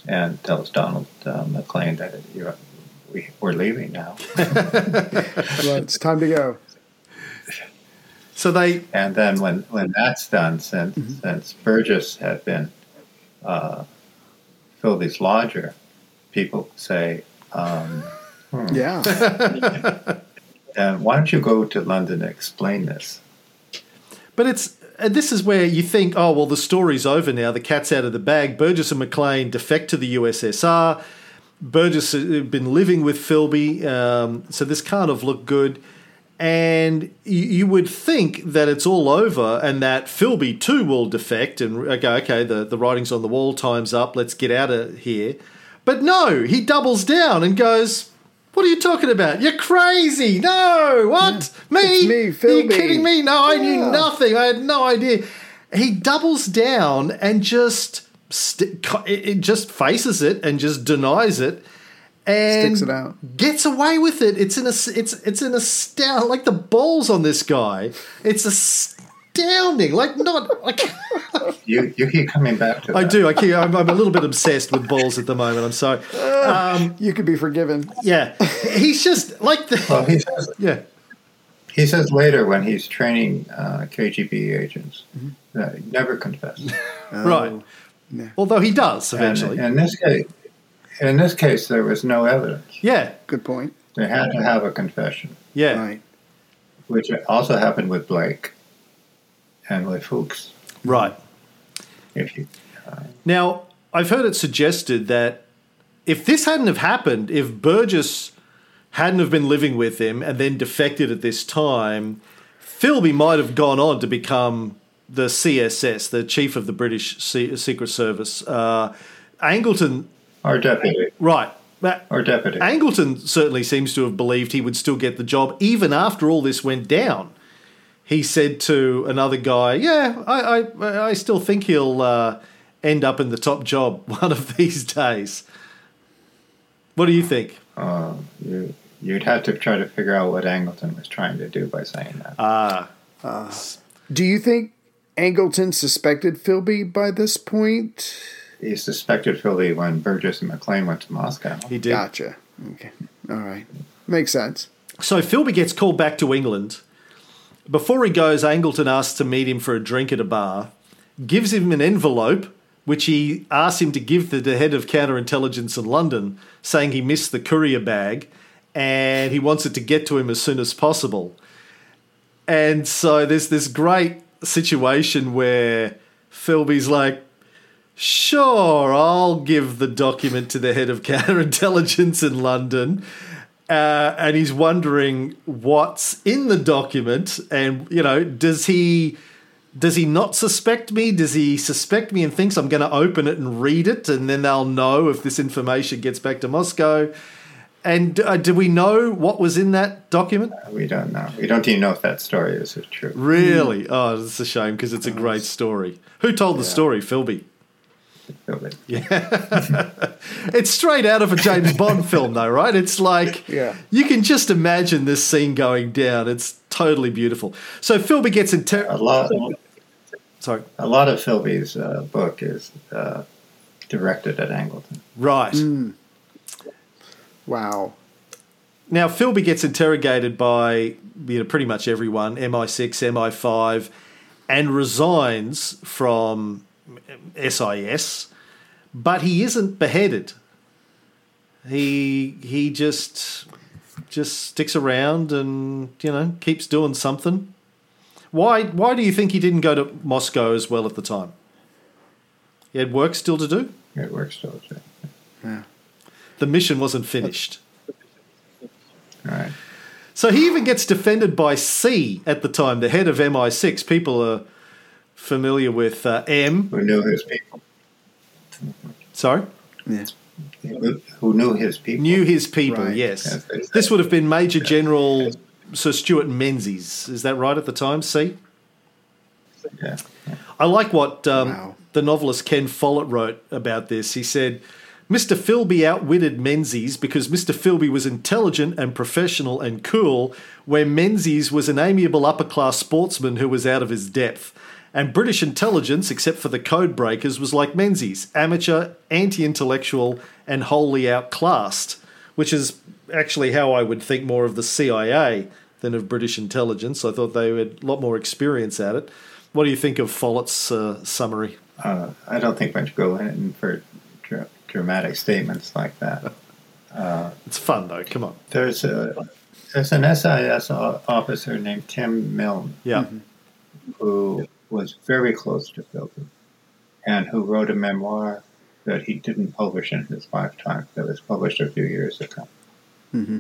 Speaker 7: and tells Donald uh, Maclean that we, we're leaving now.
Speaker 5: Well, it's time to go.
Speaker 6: So they
Speaker 7: And then when, when that's done, since, since Burgess had been uh, Philby's lodger, people say, um, hmm,
Speaker 5: Yeah.
Speaker 7: then why don't you go to London and explain this?
Speaker 6: But it's and this is where you think, oh well, the story's over now. The cat's out of the bag. Burgess and Maclean defect to the USSR. Burgess had been living with Philby, um, so this can't have looked good. And you, you would think that it's all over and that Philby too will defect and okay, okay, the, the writing's on the wall, time's up, let's get out of here. But no, he doubles down and goes, What are you talking about? You're crazy. No, what? Me?
Speaker 5: It's me,
Speaker 6: Are you kidding me? No, I knew nothing. I had no idea. He doubles down and just st- it just faces it and just denies it and
Speaker 5: Sticks it out.
Speaker 6: gets away with it. It's an ass- it's it's an astound like the balls on this guy. It's astounding. Like not like
Speaker 7: You, you keep coming back to that.
Speaker 6: I do. I keep, I'm, I'm a little bit obsessed with balls at the moment. I'm sorry. Um,
Speaker 5: You could be forgiven.
Speaker 6: yeah, he's just like
Speaker 7: Well,
Speaker 6: the
Speaker 7: he says,
Speaker 6: yeah.
Speaker 7: he says later when he's training uh, KGB agents
Speaker 6: Mm-hmm.
Speaker 7: that he never confessed.
Speaker 6: Right.
Speaker 5: yeah.
Speaker 6: Although he does
Speaker 7: And
Speaker 6: eventually.
Speaker 7: in this case, in this case, there was no evidence.
Speaker 6: yeah.
Speaker 5: Good point.
Speaker 7: They had to have a confession,
Speaker 6: Yeah.
Speaker 5: Right.
Speaker 7: which also happened with Blake and with Fuchs.
Speaker 6: Right.
Speaker 7: If you,
Speaker 6: Now, I've heard it suggested that if this hadn't have happened, if Burgess hadn't have been living with him and then defected at this time, Philby might have gone on to become the CSS, the chief of the British Se- Secret Service. Uh, Angleton,
Speaker 7: or deputy,
Speaker 6: right. But
Speaker 7: or deputy.
Speaker 6: Angleton certainly seems to have believed he would still get the job even after all this went down. He said to another guy, "Yeah, I, I, I still think he'll uh, end up in the top job one of these days." What do you think?
Speaker 7: Uh, you, you'd have to try to figure out what Angleton was trying to do by saying that.
Speaker 6: Ah,
Speaker 5: Do you think Angleton suspected Philby by this point?
Speaker 7: He suspected Philby when Burgess and Maclean went to Moscow.
Speaker 6: he did.
Speaker 5: Gotcha. Okay. All right. Makes sense.
Speaker 6: So Philby gets called back to England. Before he goes, Angleton asks to meet him for a drink at a bar, gives him an envelope, which he asks him to give to the head of counterintelligence in London, saying he missed the courier bag and he wants it to get to him as soon as possible. And so there's this great situation where Philby's like, Sure, I'll give the document to the head of counterintelligence in London. Uh, and he's wondering what's in the document, and you know, does he does he not suspect me? Does he suspect me and thinks I'm going to open it and read it, and then they'll know if this information gets back to Moscow? And uh, do we know what was in that document?
Speaker 7: We don't know. We don't even know if that story is true.
Speaker 6: Really? Oh, it's a shame because it's a great story. Who told the story? Philby.
Speaker 7: Really.
Speaker 6: It's straight out of a James Bond film, though, right? It's like
Speaker 5: Yeah.
Speaker 6: you can just imagine this scene going down. It's totally beautiful. So Philby gets inter.
Speaker 7: A lot,
Speaker 6: Sorry,
Speaker 7: a lot of Philby's uh, book is uh, directed at Angleton.
Speaker 6: right
Speaker 5: Wow.
Speaker 6: now Philby gets interrogated by you know pretty much everyone, MI6, MI5, and resigns from SIS, but he isn't beheaded. He he just just sticks around and you know keeps doing something. Why why do you think he didn't go to Moscow as well at the time? He had work still to do.
Speaker 7: It works still. to do. Yeah.
Speaker 6: The mission wasn't finished.
Speaker 7: All right.
Speaker 6: So he even gets defended by C at the time, the head of MI6. People are familiar with uh, M.
Speaker 7: Who knew his people?
Speaker 6: Sorry,
Speaker 7: Who, who knew his people?
Speaker 6: knew his people.
Speaker 5: Right.
Speaker 6: Yes,
Speaker 7: Yes,
Speaker 6: this would have been Major General Sir Stewart Menzies. Is that right at the time? C.
Speaker 7: Yeah.
Speaker 6: I like what um,
Speaker 5: Wow.
Speaker 6: the novelist Ken Follett wrote about this. He said, Mr. Philby outwitted Menzies because Mr. Philby was intelligent and professional and cool, where Menzies was an amiable upper class sportsman who was out of his depth. And British intelligence, except for the code breakers, was like Menzies amateur, anti intellectual, and wholly outclassed, which is actually how I would think more of the CIA than of British intelligence. I thought they had a lot more experience at it. What do you think of Follett's uh, summary?
Speaker 7: Uh, I don't think much go in for dra- dramatic statements like that.
Speaker 6: It's fun though. Come on.
Speaker 7: There's a there's an SIS officer named Tim Milne
Speaker 6: Yeah.
Speaker 7: who was very close to Philby and who wrote a memoir that he didn't publish in his lifetime that was published a few years ago.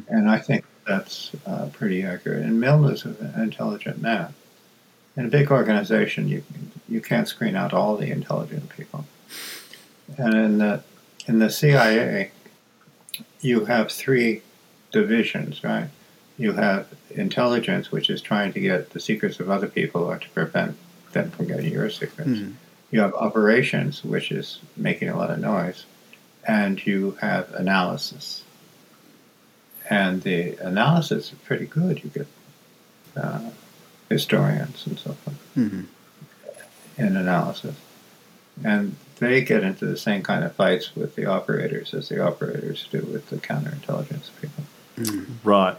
Speaker 7: And I think that's uh, pretty accurate. And Milne is an intelligent man. In a big organization, you you can't screen out all the intelligent people. And in the in the CIA, you have three divisions, right? You have intelligence, which is trying to get the secrets of other people or to prevent them from getting your secrets. Hmm. You have operations, which is making a lot of noise, and you have analysis. And the analysis is pretty good. You get uh, historians and so forth mm-hmm. in analysis. And they get into the same kind of fights with the operators as the operators do with the counterintelligence people. Mm-hmm.
Speaker 6: Right.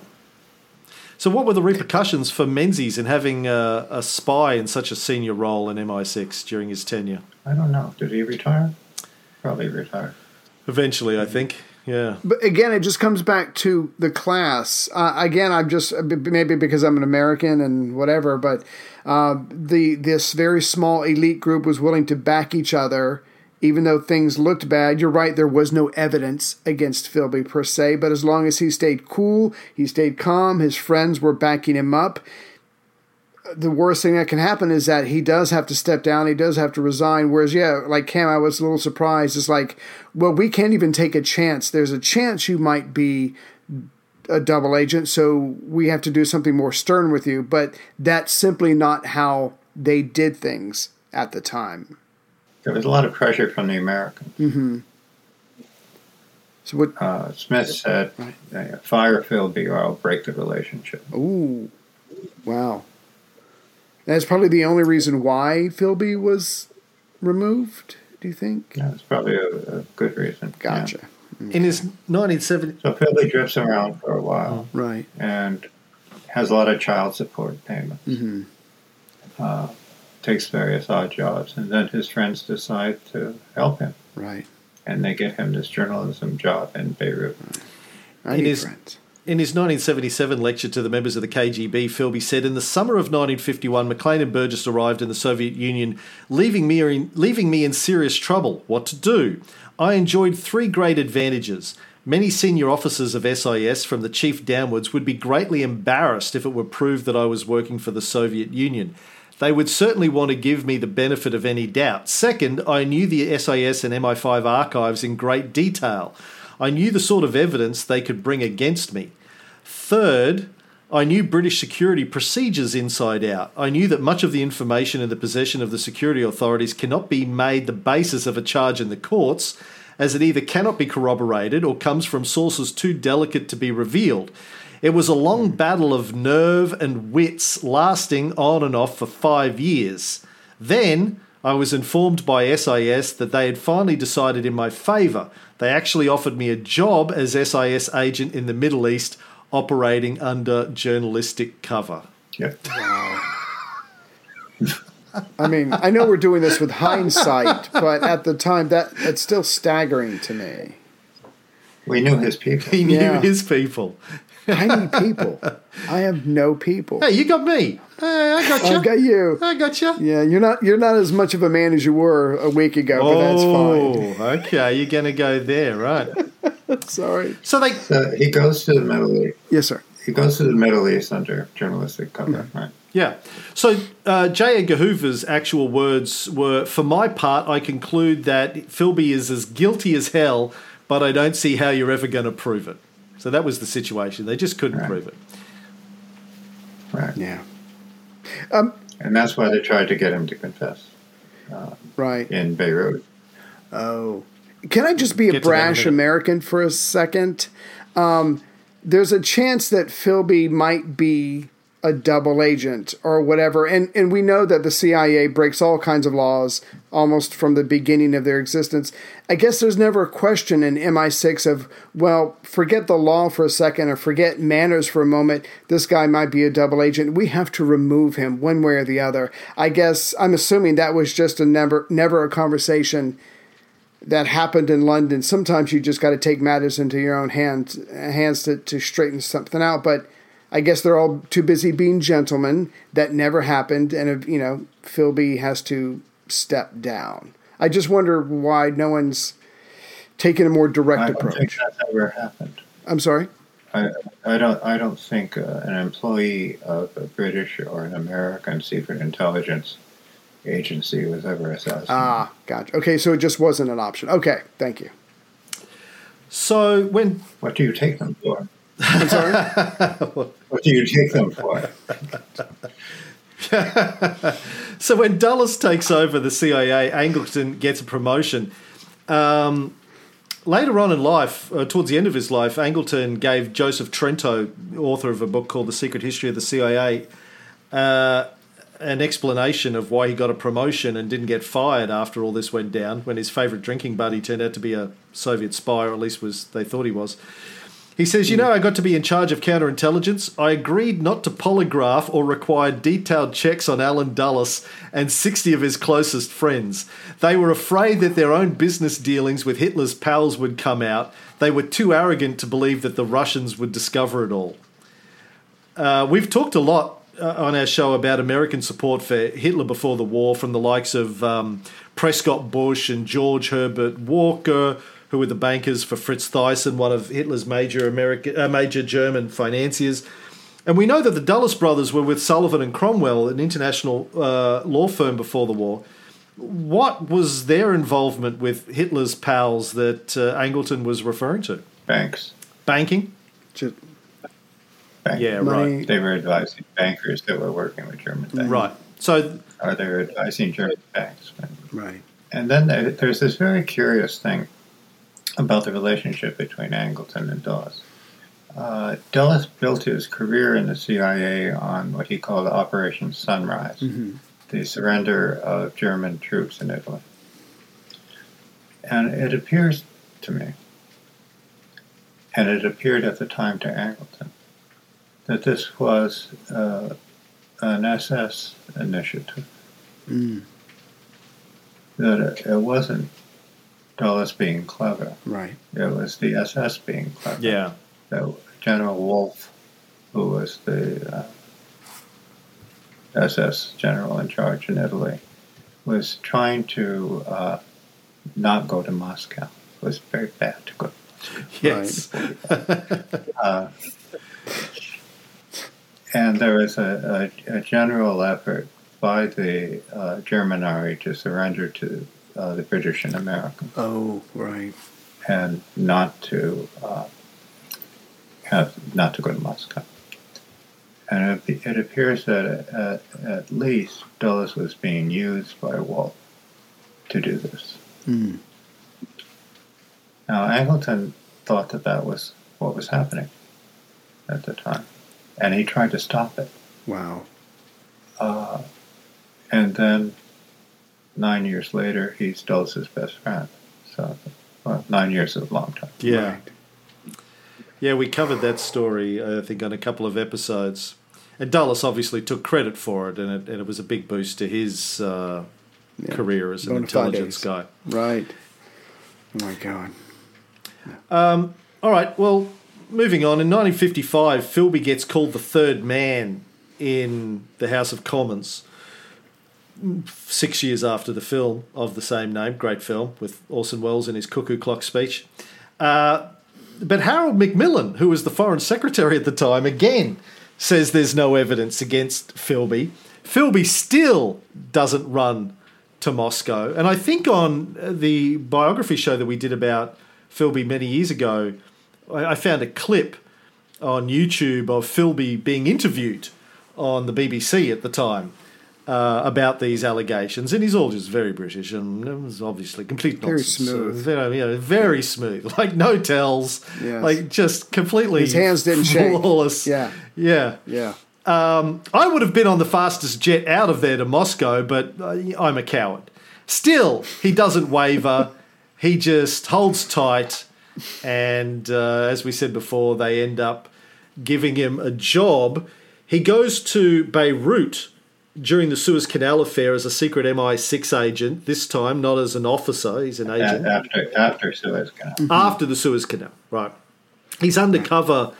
Speaker 6: So, what were the repercussions for Menzies in having a, a spy in such a senior role in MI6 during his tenure?
Speaker 7: I don't know. Did he retire? Probably retired.
Speaker 6: Eventually, I think. Yeah.
Speaker 5: But again, it just comes back to the class. Uh, again, I'm just maybe because I'm an American and whatever, but uh, the this very small elite group was willing to back each other, even though things looked bad. You're right; there was no evidence against Philby per se, but as long as he stayed cool, he stayed calm. His friends were backing him up. The worst thing that can happen is that he does have to step down. He does have to resign. Whereas, yeah, like Cam, I was a little surprised. It's like, well, we can't even take a chance. There's a chance you might be a double agent, so we have to do something more stern with you. But that's simply not how they did things at the time.
Speaker 7: There was a lot of pressure from the Americans.
Speaker 5: So what?
Speaker 7: Uh, Smith said, uh, "Fire Philby, or I'll break the relationship."
Speaker 5: Ooh, wow. That's probably the only reason why Philby was removed. Do you think?
Speaker 7: That's probably a, a good reason. Yeah.
Speaker 5: Gotcha.
Speaker 6: In his 1970,
Speaker 7: So Philby drifts around for a while
Speaker 5: Right.
Speaker 7: and has a lot of child support payments.
Speaker 5: hmm
Speaker 7: Uh, takes various odd jobs, and then his friends decide to help him,
Speaker 5: Right.
Speaker 7: and they get him this journalism job in Beirut.
Speaker 5: I
Speaker 6: It
Speaker 5: need
Speaker 6: is-
Speaker 5: friends.
Speaker 6: In his 1977 lecture to the members of the KGB, Philby said, In the summer of 1951, Maclean and Burgess arrived in the Soviet Union, leaving me, in, leaving me in serious trouble. What to do? I enjoyed three great advantages. Many senior officers of SIS, from the chief downwards, would be greatly embarrassed if it were proved that I was working for the Soviet Union. They would certainly want to give me the benefit of any doubt. Second, I knew the SIS and MI5 archives in great detail. I knew the sort of evidence they could bring against me. Third, I knew British security procedures inside out. I knew that much of the information in the possession of the security authorities cannot be made the basis of a charge in the courts, as it either cannot be corroborated or comes from sources too delicate to be revealed. It was a long battle of nerve and wits lasting on and off for five years. Then I was informed by SIS that they had finally decided in my favour. They actually offered me a job as SIS agent in the Middle East operating under journalistic cover.
Speaker 7: Yep.
Speaker 5: I mean, I know we're doing this with hindsight, but at the time, that that's still staggering to me.
Speaker 7: We knew his people.
Speaker 6: He knew
Speaker 5: Yeah.
Speaker 6: his people.
Speaker 5: I need people. I have no people.
Speaker 6: Hey, you got me. Hey, I got you.
Speaker 5: I've got you.
Speaker 6: I got you.
Speaker 5: Yeah, you're not you're not as much of a man as you were a week ago, but that's fine.
Speaker 6: Oh, okay. You're going to go there, right?
Speaker 5: Sorry.
Speaker 6: So they
Speaker 7: So he goes to the Middle East.
Speaker 5: Yes, sir.
Speaker 7: He goes to the Middle East under journalistic cover, right?
Speaker 6: Yeah. So uh, J. Edgar Hoover's actual words were For my part, I conclude that Philby is as guilty as hell, but I don't see how you're ever going to prove it. So that was the situation. They just couldn't
Speaker 7: Right.
Speaker 6: prove it.
Speaker 7: Right.
Speaker 5: Yeah.
Speaker 7: And that's why they tried to get him to confess
Speaker 5: Right.
Speaker 7: in Beirut.
Speaker 5: Oh. Can I just be a
Speaker 6: Get to that in a
Speaker 5: brash. American for a second? Um, there's a chance that Philby might be a double agent or whatever. And, and we know that the CIA breaks all kinds of laws almost from the beginning of their existence. I guess there's never a question in MI6 of, well, forget the law for a second or forget manners for a moment. This guy might be a double agent. We have to remove him one way or the other. I guess I'm assuming that was just a never never a conversation that happened in London. Sometimes you just got to take matters into your own hands hands to, to straighten something out. But I guess they're all too busy being gentlemen. That never happened, and you know, Philby has to step down. I just wonder why no one's taken a more direct
Speaker 7: I don't think
Speaker 5: approach.
Speaker 7: that's ever happened.
Speaker 5: I'm sorry.
Speaker 7: I, I don't I don't think uh, an employee of a British or an American secret intelligence agency was ever assassinated.
Speaker 5: Ah, gotcha. Okay, so it just wasn't an option. Okay, thank you.
Speaker 6: So when
Speaker 7: what do you take them for?
Speaker 5: I'm sorry.
Speaker 7: What do you take them for?
Speaker 6: so when Dulles takes over the CIA, Angleton gets a promotion. Um, later on in life, uh, towards the end of his life, Angleton gave Joseph Trento, author of a book called The Secret History of the CIA, uh, an explanation of why he got a promotion and didn't get fired after all this went down. When his favourite drinking buddy turned out to be a Soviet spy, or at least was they thought he was. He says, You know, I got to be in charge of counterintelligence. I agreed not to polygraph or require detailed checks on Allen Dulles and 60 of his closest friends. They were afraid that their own business dealings with Hitler's pals would come out. They were too arrogant to believe that the Russians would discover it all. Uh, we've talked a lot uh, on our show about American support for Hitler before the war from the likes of um, Prescott Bush and George Herbert Walker, who were the bankers for Fritz Thyssen, one of Hitler's major American, uh, major German financiers. And we know that the Dulles brothers were with Sullivan and Cromwell, an international uh, law firm before the war. What was their involvement with Hitler's pals that uh, Angleton was referring to?
Speaker 7: Banks.
Speaker 6: Banking?
Speaker 5: Just,
Speaker 7: Bank.
Speaker 6: Yeah,
Speaker 5: Money.
Speaker 6: right.
Speaker 7: They were advising bankers that were working with German banks.
Speaker 6: Right. So,
Speaker 7: are they advising German banks.
Speaker 5: right.
Speaker 7: And then there's this very curious thing about the relationship between Angleton and Dulles. Uh, Dulles built his career in the CIA on what he called Operation Sunrise, the surrender of German troops in Italy. And it appears to me and it appeared at the time to Angleton that this was uh, an SS initiative. That it, it wasn't Dulles being clever;
Speaker 5: Right.
Speaker 7: it was the SS being clever.
Speaker 6: Yeah.
Speaker 7: that General Wolff, who was the uh, SS general in charge in Italy, was trying to uh, not go to Moscow. It was very bad to go.
Speaker 6: Yes.
Speaker 7: Uh, and there was a, a, a general effort by the uh, German army to surrender to uh, the British and Americans.
Speaker 5: Oh, right.
Speaker 7: and not to uh, have not to go to Moscow. And it, it appears that at, at least Dulles was being used by Wolff to do this.
Speaker 5: Mm.
Speaker 7: Now Angleton thought that that was what was happening at the time, and he tried to stop it.
Speaker 5: Wow.
Speaker 7: Uh, and then nine years later, he's Dulles' best friend. So, well, nine years is a long time.
Speaker 6: Yeah.
Speaker 5: Right.
Speaker 6: Yeah, we covered that story, I think, on a couple of episodes. And Dulles obviously took credit for it, and it, and it was a big boost to his uh,
Speaker 5: Yeah.
Speaker 6: career as an
Speaker 5: Bona
Speaker 6: intelligence
Speaker 5: fides.
Speaker 6: guy.
Speaker 5: Right. Oh my God.
Speaker 6: All right, well, moving on. In 1955, Philby gets called the third man in the House of Commons. Six years after the film of the same name, great film with Orson Welles in his cuckoo clock speech. Uh, but Harold Macmillan, who was the Foreign Secretary at the time, again says there's no evidence against Philby. Philby still doesn't run to Moscow. And I think on the biography show that we did about Philby many years ago, I found a clip on YouTube of Philby being interviewed on the BBC at the time uh, about these allegations, and he's all just very British and it was obviously complete
Speaker 5: Very
Speaker 6: nonsense.
Speaker 5: smooth.
Speaker 6: Uh, you know, very smooth, like no tells,
Speaker 5: Yes.
Speaker 6: like just completely
Speaker 5: His hands didn't shake.
Speaker 6: flawless.
Speaker 5: Yeah.
Speaker 6: yeah.
Speaker 5: Yeah.
Speaker 6: Um, I would have been on the fastest jet out of there to Moscow, but uh, I'm a coward. Still, he doesn't waver. He just holds tight. And uh, as we said before, they end up giving him a job. He goes to Beirut during the Suez Canal affair as a secret MI6 agent, this time not as an officer, he's an agent
Speaker 7: After after Suez Canal.
Speaker 6: after the Suez Canal. Right. He's undercover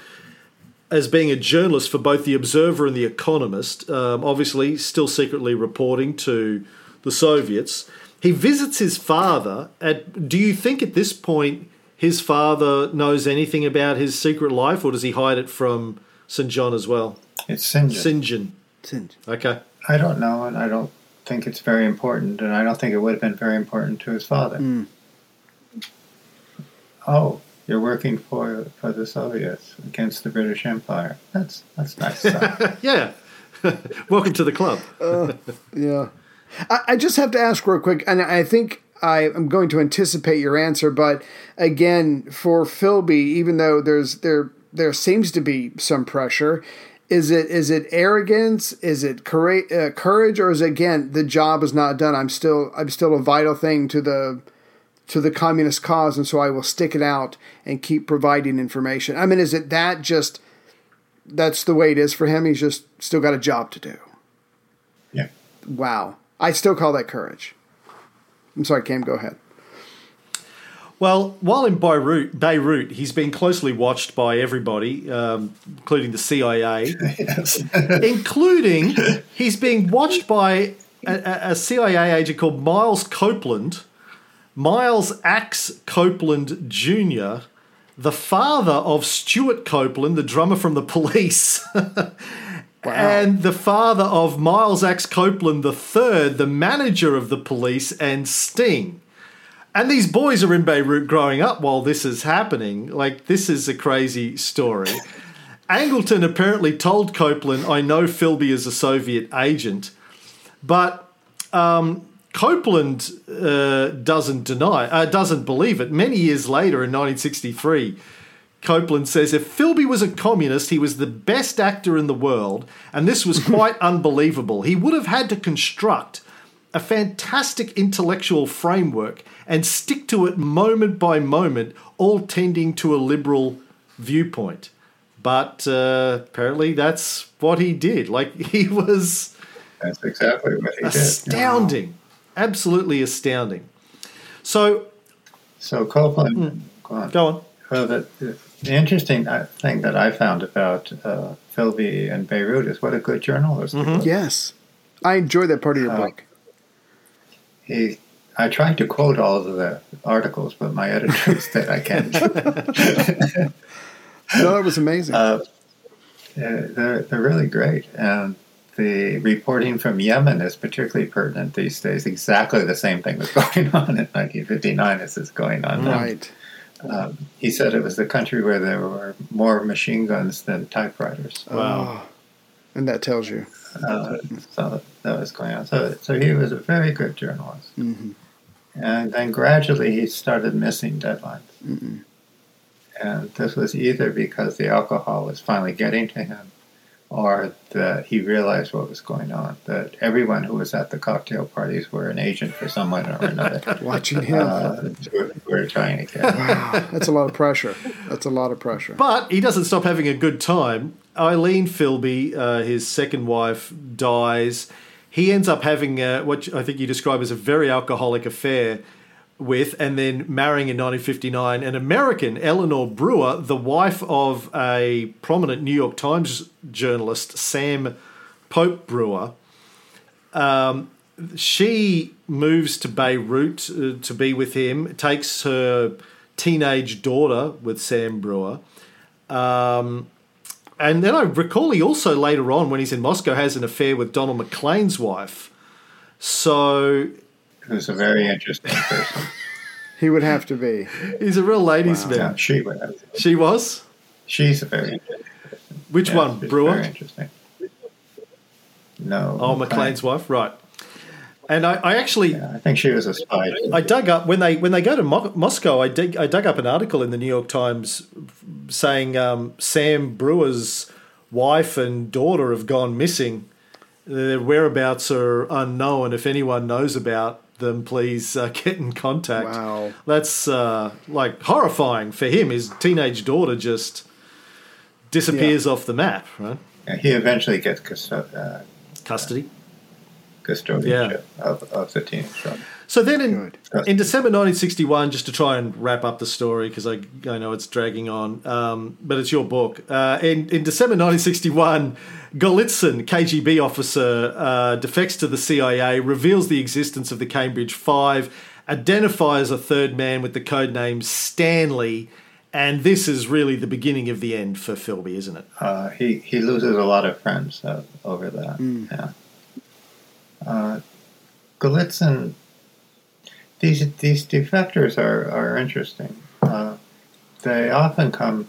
Speaker 6: as being a journalist for both the Observer and the Economist. Um, obviously, still secretly reporting to the Soviets. He visits his father. At do you think at this point his father knows anything about his secret life, or does he hide it from St John as well?
Speaker 7: It's St. John.
Speaker 6: St John.
Speaker 5: Singe.
Speaker 6: Okay.
Speaker 7: I don't know, and I don't think it's very important, and I don't think it would have been very important to his father. Hmm. Oh, you're working for for the Soviets against the British Empire. That's that's nice stuff.
Speaker 6: Yeah. Welcome to the club.
Speaker 5: Uh, yeah. I, I just have to ask real quick, and I think I am going to anticipate your answer, but again, for Philby, even though there's there there seems to be some pressure, is it is it arrogance? Is it courage, uh, courage, or is it, again the job is not done? I'm still I'm still a vital thing to the to the communist cause, and so I will stick it out and keep providing information. I mean, is it that just that's the way it is for him? He's just still got a job to do.
Speaker 7: yeah.
Speaker 5: Wow. I still call that courage. I'm sorry, Cam, go ahead.
Speaker 6: Well, while in Beirut, Beirut, he's been closely watched by everybody, um, including the CIA,
Speaker 7: Yes.
Speaker 6: including he's being watched by a, a- a CIA agent called Miles Copeland, Miles Axe Copeland Jr., the father of Stewart Copeland, the drummer from the Police. And the father of Miles Axe Copeland III, the manager of the police, and Sting. And these boys are in Beirut growing up while this is happening. Like, this is a crazy story. Angleton apparently told Copeland, I know Philby is a Soviet agent, but um, Copeland uh, doesn't deny, uh, doesn't believe it. Many years later, in 1963, Copeland says if Philby was a communist, he was the best actor in the world, and this was quite unbelievable. He would have had to construct a fantastic intellectual framework and stick to it moment by moment, all tending to a liberal viewpoint. But uh, apparently, that's what he did. Like he was
Speaker 7: That's exactly what he did.
Speaker 6: astounding, absolutely astounding. So
Speaker 7: So Copeland, go on.
Speaker 6: go on.
Speaker 7: Well, the, the, the interesting uh, thing that I found about uh, Philby and Beirut is what a good journalist he was.
Speaker 5: Yes. I enjoy that part of your
Speaker 7: Uh,
Speaker 5: book.
Speaker 7: He, I tried to quote all of the articles, but my editor said I can't.
Speaker 5: No, that was amazing.
Speaker 7: Uh, they're, they're really great. And the reporting from Yemen is particularly pertinent these days. Exactly the same thing was going on in 1959 as is going on now.
Speaker 5: right.
Speaker 7: Um, he said it was the country where there were more machine guns than typewriters.
Speaker 6: Wow.
Speaker 5: Oh, and that tells you.
Speaker 7: Uh, so that was going on. So, so he was a very good journalist.
Speaker 5: hmm
Speaker 7: And then gradually he started missing deadlines.
Speaker 5: Mm-mm.
Speaker 7: And this was either because the alcohol was finally getting to him or that he realized what was going on, that everyone who was at the cocktail parties were an agent for someone or another.
Speaker 5: Watching him.
Speaker 7: uh, who were trying to get.
Speaker 5: wow. That's a lot of pressure. That's a lot of pressure.
Speaker 6: But he doesn't stop having a good time. Eileen Philby, uh, his second wife, dies. He ends up having uh, what I think you describe as a very alcoholic affair with, and then marrying in 1959 an American, Eleanor Brewer, the wife of a prominent New York Times journalist, Sam Pope Brewer. Um, she moves to Beirut uh, to be with him, takes her teenage daughter with Sam Brewer. Um, and then I recall he also later on, when he's in Moscow, has an affair with Donald Maclean's wife. So
Speaker 7: Who's a very interesting person.
Speaker 5: He would have to be.
Speaker 6: he's a real ladies'
Speaker 7: Yeah,
Speaker 6: man.
Speaker 7: she would have.
Speaker 6: She was?
Speaker 7: She's a very interesting
Speaker 6: Which
Speaker 7: yeah,
Speaker 6: one? Brewer?
Speaker 7: Very interesting. No.
Speaker 6: Oh, Maclean's wife, right. And I, I actually
Speaker 7: Yeah, I think she was a spy.
Speaker 6: I dug up when they when they go to Mo- Moscow. I dig, I dug up an article in the New York Times saying um, Sam Brewer's wife and daughter have gone missing. Their whereabouts are unknown. If anyone knows about them, please uh, get in contact.
Speaker 5: Wow.
Speaker 6: That's uh, like horrifying for him. His teenage daughter just disappears off the map. Right,
Speaker 7: Yeah, he eventually gets uh,
Speaker 6: custody.
Speaker 7: Custodianship of, of the teenage daughter.
Speaker 6: So then in,
Speaker 7: Good.
Speaker 6: in December 1961, just to try and wrap up the story, because I, I know it's dragging on, um, but it's your book. Uh, in, in December 1961, Golitsyn, KGB officer, uh, defects to the CIA, reveals the existence of the Cambridge Five, identifies a third man with the code name Stanley, and this is really the beginning of the end for Philby, isn't it?
Speaker 7: Uh, he he loses a lot of friends uh, over that. Yeah. Uh, these these defectors are are interesting. Uh, they often come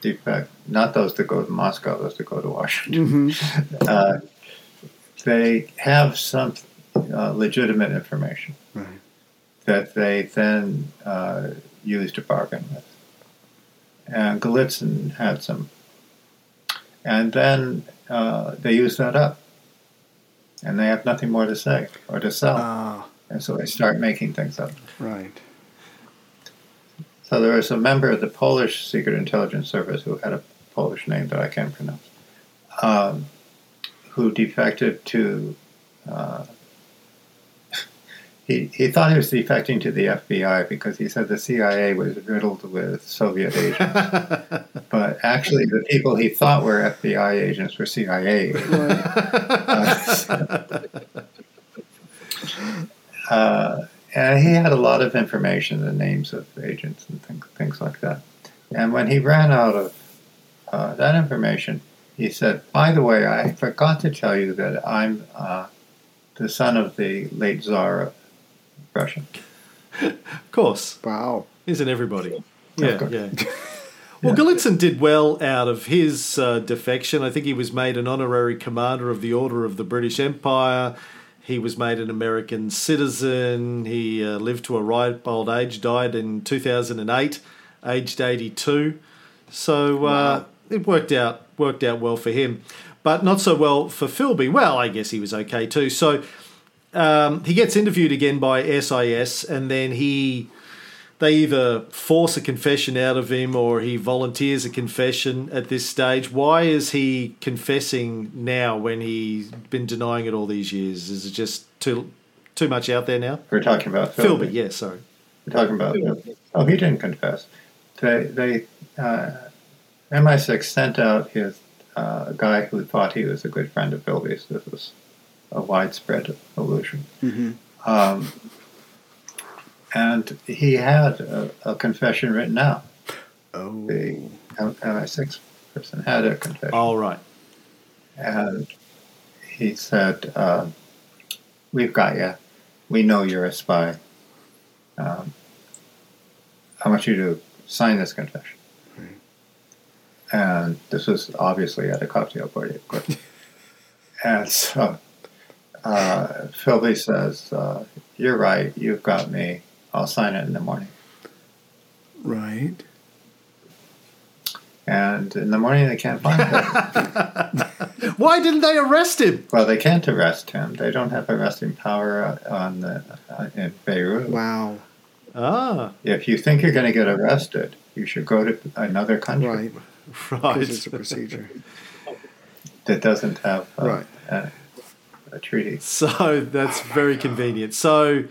Speaker 7: defect, not those that go to Moscow, those that go to Washington.
Speaker 5: hmm
Speaker 7: Uh, they have some uh, legitimate information
Speaker 5: Right.
Speaker 7: that they then uh, use to bargain with. And Golitsyn had some. And then uh, they use that up. And they have nothing more to say or to sell.
Speaker 5: Ah,
Speaker 7: and so they start making things up.
Speaker 5: right.
Speaker 7: So there was a member of the Polish Secret Intelligence Service who had a Polish name that I can't pronounce, um, who defected to. Uh, he, he thought he was defecting to the FBI because he said the CIA was riddled with Soviet agents. but actually, the people he thought were FBI agents were CIA agents. Uh, uh, and he had a lot of information, the names of agents and things, things like that. And when he ran out of uh, that information, he said, "By the way, I forgot to tell you that I'm uh, the son of the late Tsar Russia."
Speaker 6: Of course.
Speaker 5: Wow.
Speaker 6: Isn't everybody? Yeah,
Speaker 7: course.
Speaker 6: yeah. Well, Golitsyn did well out of his uh, defection. I think he was made an honorary commander of the Order of the British Empire. He was made an American citizen. He uh, lived to a ripe old age, died in 2008, aged 82. So uh, it worked out worked out well for him, but not so well for Philby. Well, I guess he was okay too. So um, he gets interviewed again by SIS, and then he they either force a confession out of him or he volunteers a confession at this stage. Why is he confessing now when he's been denying it all these years? Is it just too too much out there now?
Speaker 7: We're talking about
Speaker 6: Philby,
Speaker 7: Philby.
Speaker 6: yeah, sorry.
Speaker 7: We're talking about Oh, he didn't confess. They they uh, MI6 sent out his uh, guy who thought he was a good friend of Philby's. This was a widespread illusion. Um, and he had a, a confession written out.
Speaker 5: Oh.
Speaker 7: The M- MI6 person had a confession.
Speaker 6: All right.
Speaker 7: And he said, uh, We've got you. We know you're a spy. Um, I want you to sign this confession. And this was obviously at a cocktail party, of course. and so uh, Philby says, uh, You're right. You've got me. I'll sign it in the morning.
Speaker 5: Right.
Speaker 7: And in the morning, they can't find him.
Speaker 6: Why didn't they arrest him?
Speaker 7: Well, they can't arrest him. They don't have arresting power uh, on the uh, in Beirut.
Speaker 5: Wow.
Speaker 6: Ah,
Speaker 7: If you think you're going to get arrested, you should go to another country
Speaker 5: Right.
Speaker 6: right.
Speaker 5: Because it's a procedure.
Speaker 7: that doesn't have uh,
Speaker 5: Right.
Speaker 7: A, a treaty.
Speaker 6: So that's very convenient. So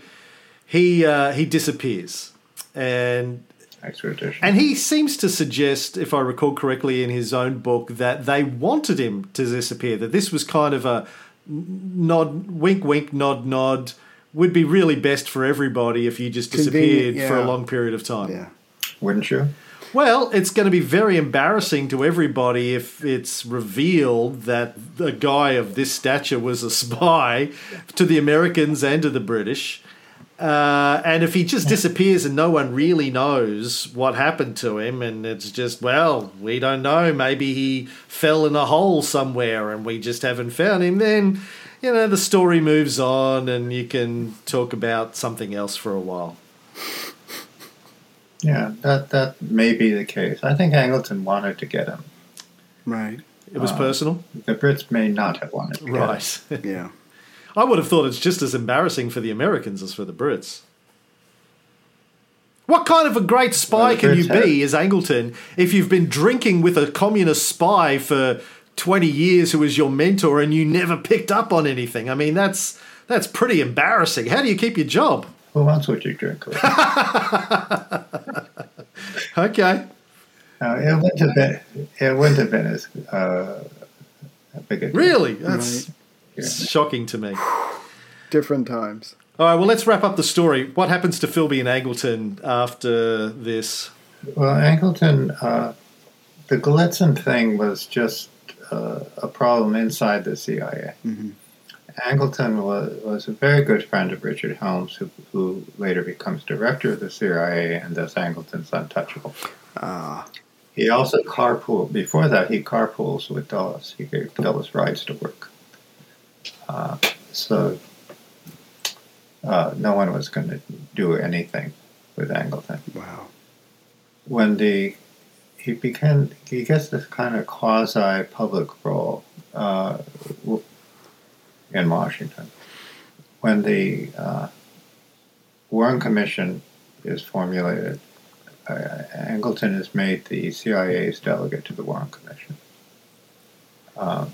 Speaker 6: he uh, he disappears, and
Speaker 7: Extradition.
Speaker 6: and he seems to suggest, if I recall correctly, in his own book, that they wanted him to disappear. That this was kind of a nod, wink, wink, nod, nod. Would be really best for everybody if you just disappeared
Speaker 5: Convenient,
Speaker 6: for a long period of time.
Speaker 5: Yeah.
Speaker 7: Wouldn't you?
Speaker 6: Well, it's going to be very embarrassing to everybody if it's revealed that a guy of this stature was a spy to the Americans and to the British. Uh, and if he just disappears and no one really knows what happened to him, and it's just, well, we don't know, maybe he fell in a hole somewhere and we just haven't found him, then, you know, the story moves on and you can talk about something else for a while.
Speaker 7: Yeah, that that may be the case. I think Angleton wanted to get him.
Speaker 5: Right.
Speaker 6: It was um, personal?
Speaker 7: The Brits may not have wanted to get him.
Speaker 6: Right.
Speaker 5: Yeah.
Speaker 6: I would have thought it's just as embarrassing for the Americans as for the Brits. What kind of a great spy
Speaker 7: Well, the
Speaker 6: can you
Speaker 7: Brits
Speaker 6: be as Angleton if you've been drinking with a communist spy for 20 years who was your mentor and you never picked up on anything? I mean, that's that's pretty embarrassing. How do you keep your job?
Speaker 7: Who wants what you drink?
Speaker 6: Okay.
Speaker 7: Uh, it wouldn't have been. It wouldn't have been as uh, big a deal.
Speaker 6: Really? That's
Speaker 7: Yeah.
Speaker 6: shocking to me.
Speaker 5: Different times.
Speaker 6: All right, well, let's wrap up the story. What happens to Philby and Angleton after this?
Speaker 7: Well, Angleton, uh, the Golitsyn thing was just uh, a problem inside the CIA. Angleton was, was a very good friend of Richard Helms, who, who later becomes director of the CIA, and thus Angleton's untouchable.
Speaker 5: Ah.
Speaker 7: He also carpooled, before that, he carpools with Dulles. He gave Dulles rides to work. Uh, so uh, no one was going to do anything with Angleton
Speaker 5: wow.
Speaker 7: when the he began he gets this kind of quasi public role uh, in Washington when the uh, Warren Commission is formulated. Uh, Angleton is made the CIA's delegate to the Warren Commission um,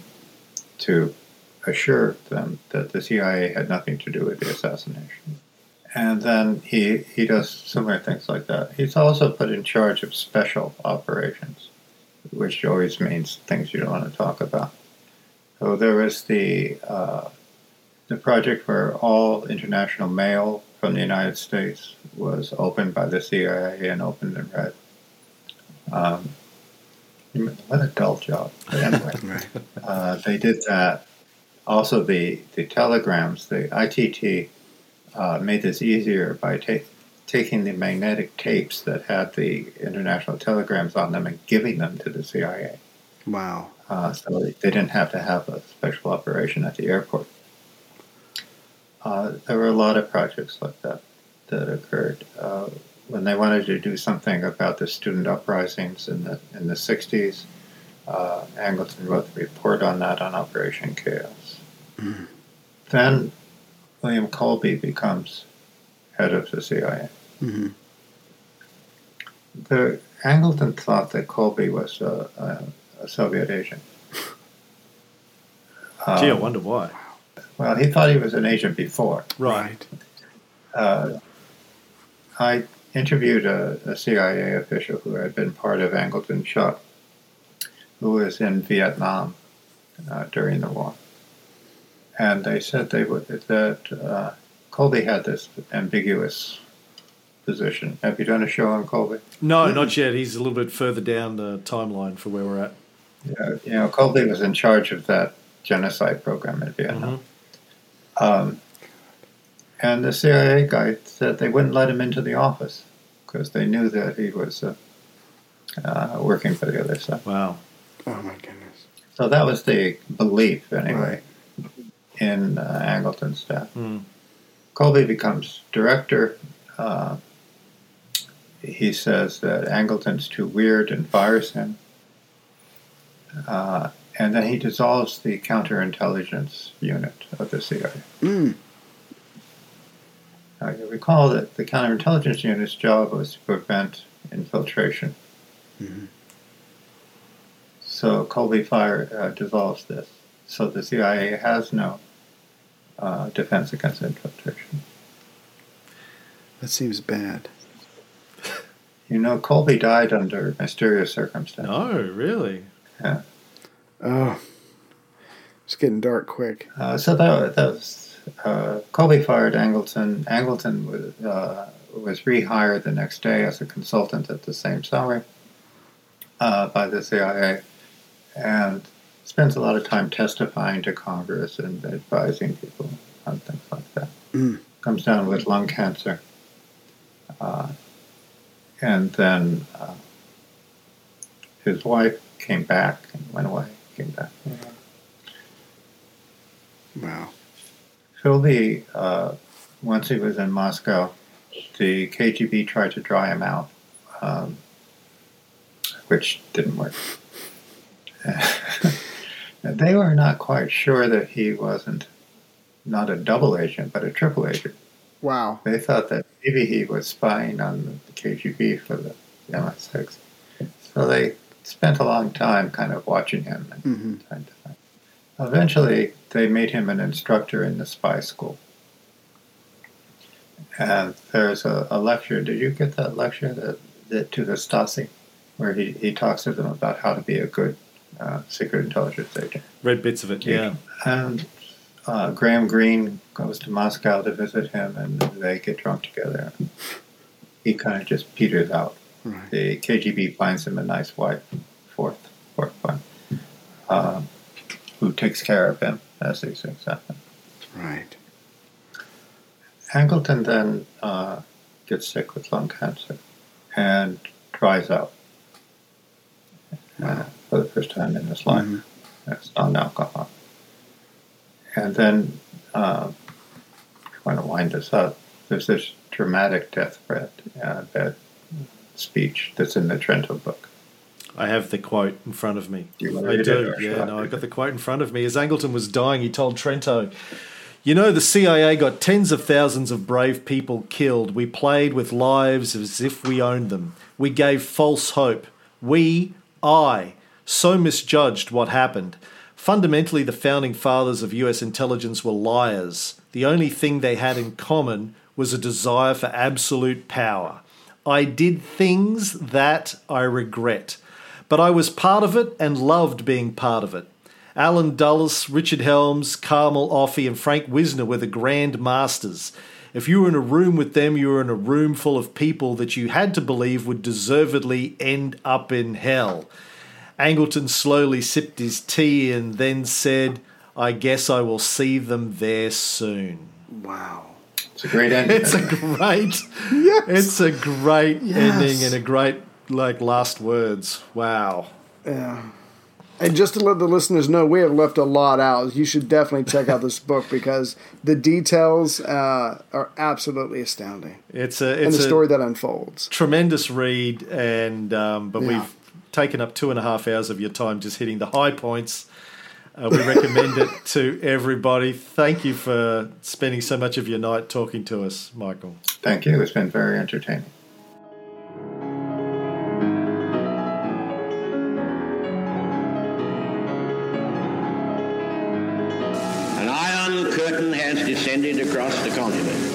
Speaker 7: to assure them that the CIA had nothing to do with the assassination. And then he, he does similar things like that. He's also put in charge of special operations, which always means things you don't want to talk about. So there was the uh, the project where all international mail from the United States was opened by the CIA and opened and read. Um, what a dull job. But anyway,
Speaker 5: Right.
Speaker 7: uh, they did that. Also, the, the telegrams, the ITT, uh, made this easier by ta- taking the magnetic tapes that had the international telegrams on them and giving them to the CIA.
Speaker 5: Wow.
Speaker 7: Uh, so they didn't have to have a special operation at the airport. Uh, there were a lot of projects like that that occurred. Uh, when they wanted to do something about the student uprisings in the in the 60s, uh, Angleton wrote the report on that on Operation Chaos. Then William Colby becomes head of the CIA.
Speaker 5: hmm
Speaker 7: the Angleton thought that Colby was a, a, a Soviet agent.
Speaker 6: Gee, I
Speaker 7: Um,
Speaker 6: wonder why.
Speaker 7: well, he thought he was an agent before.
Speaker 6: Right.
Speaker 7: Uh, I interviewed a, a CIA official who had been part of Angleton's shop, who was in Vietnam uh, during the war, and they said they would that uh, Colby had this ambiguous position. Have you done a show on Colby?
Speaker 6: No, not yet. He's a little bit further down the timeline for where we're at.
Speaker 7: Yeah, you know, Colby was in charge of that genocide program in Vietnam. Um, and the CIA guy said they wouldn't let him into the office because they knew that he was uh, uh, working for the other side.
Speaker 6: Wow.
Speaker 5: Oh my goodness.
Speaker 7: So that was the belief, anyway, in uh, Angleton's staff.
Speaker 6: Mm.
Speaker 7: Colby becomes director. Uh, he says that Angleton's too weird and fires him. Uh, and then he dissolves the counterintelligence unit of the CIA.
Speaker 5: Mm.
Speaker 7: Now, you recall that the counterintelligence unit's job was to prevent infiltration.
Speaker 5: Mhm.
Speaker 7: So Colby Fire uh, dissolves this. So the CIA has no uh, defense against infiltration.
Speaker 5: That seems bad.
Speaker 7: You know, Colby died under mysterious circumstances.
Speaker 6: No, really.
Speaker 5: Oh, it's getting dark quick.
Speaker 7: Uh, so that, that was uh, Colby fired Angleton. Angleton was uh, was rehired the next day as a consultant at the same salary uh, by the CIA, and spends a lot of time testifying to Congress and advising people on things like that.
Speaker 5: Mm.
Speaker 7: Comes down with lung cancer, uh, and then uh, his wife came back and went away. Came back.
Speaker 5: Wow.
Speaker 7: Philby, uh, once he was in Moscow, the KGB tried to dry him out, um, which didn't work. they were not quite sure that he wasn't not a double agent, but a triple agent.
Speaker 5: Wow.
Speaker 7: They thought that maybe he was spying on the KGB for the MI6. So they spent a long time kind of watching him and
Speaker 5: hmm
Speaker 7: trying to find. Eventually, they made him an instructor in the spy school. And there's a, a lecture. Did you get that lecture that, that to the Stasi, where he, he talks to them about how to be a good uh, secret intelligence agent?
Speaker 6: Read bits of it. Yeah.
Speaker 7: And uh, Graham Greene goes to Moscow to visit him, and they get drunk together. He kind of just peters out.
Speaker 5: Right.
Speaker 7: The KGB finds him a nice wife, fourth, fourth one, um, who takes care of him as these things happen.
Speaker 5: Right.
Speaker 7: Angleton then uh, gets sick with lung cancer and dries out uh, for the first time in his life.
Speaker 5: Mhm.
Speaker 7: It's non-alcohol. And then, uh, if you want to wind this up, there's this dramatic deathbed uh, bed speech that's in the Trento book.
Speaker 6: I have the quote in front of me.
Speaker 7: Do you
Speaker 6: I do.
Speaker 7: it, or shall
Speaker 6: Yeah,
Speaker 7: I
Speaker 6: no, I got the quote in front of me. As Angleton was dying, he told Trento, You know, the CIA got tens of thousands of brave people killed. We played with lives as if we owned them. We gave false hope. We, I, so misjudged what happened. Fundamentally, the founding fathers of US intelligence were liars. The only thing they had in common was a desire for absolute power. I did things that I regret, but I was part of it and loved being part of it. Allen Dulles, Richard Helms, Carmel Offie, and Frank Wisner were the grand masters. If you were in a room with them, you were in a room full of people that you had to believe would deservedly end up in hell. Angleton slowly sipped his tea and then said, I guess I will see them there soon.
Speaker 5: Wow.
Speaker 7: It's a great ending.
Speaker 6: It's a
Speaker 7: isn't?
Speaker 5: Yes.
Speaker 6: great, it's a great
Speaker 5: Yes.
Speaker 6: ending and a great like last words. Wow.
Speaker 5: Yeah. And just to let the listeners know, we have left a lot out. You should definitely check out this book because the details uh, are absolutely astounding,
Speaker 6: It's a
Speaker 5: and
Speaker 6: it's
Speaker 5: the
Speaker 6: a
Speaker 5: story that unfolds.
Speaker 6: tremendous read, and um, but
Speaker 5: Yeah.
Speaker 6: we've taken up two and a half hours of your time just hitting the high points. Uh, we recommend it to everybody. Thank you for spending so much of your night talking to us, Michael.
Speaker 7: Thank you. It's been very entertaining.
Speaker 8: An iron curtain has descended across the continent.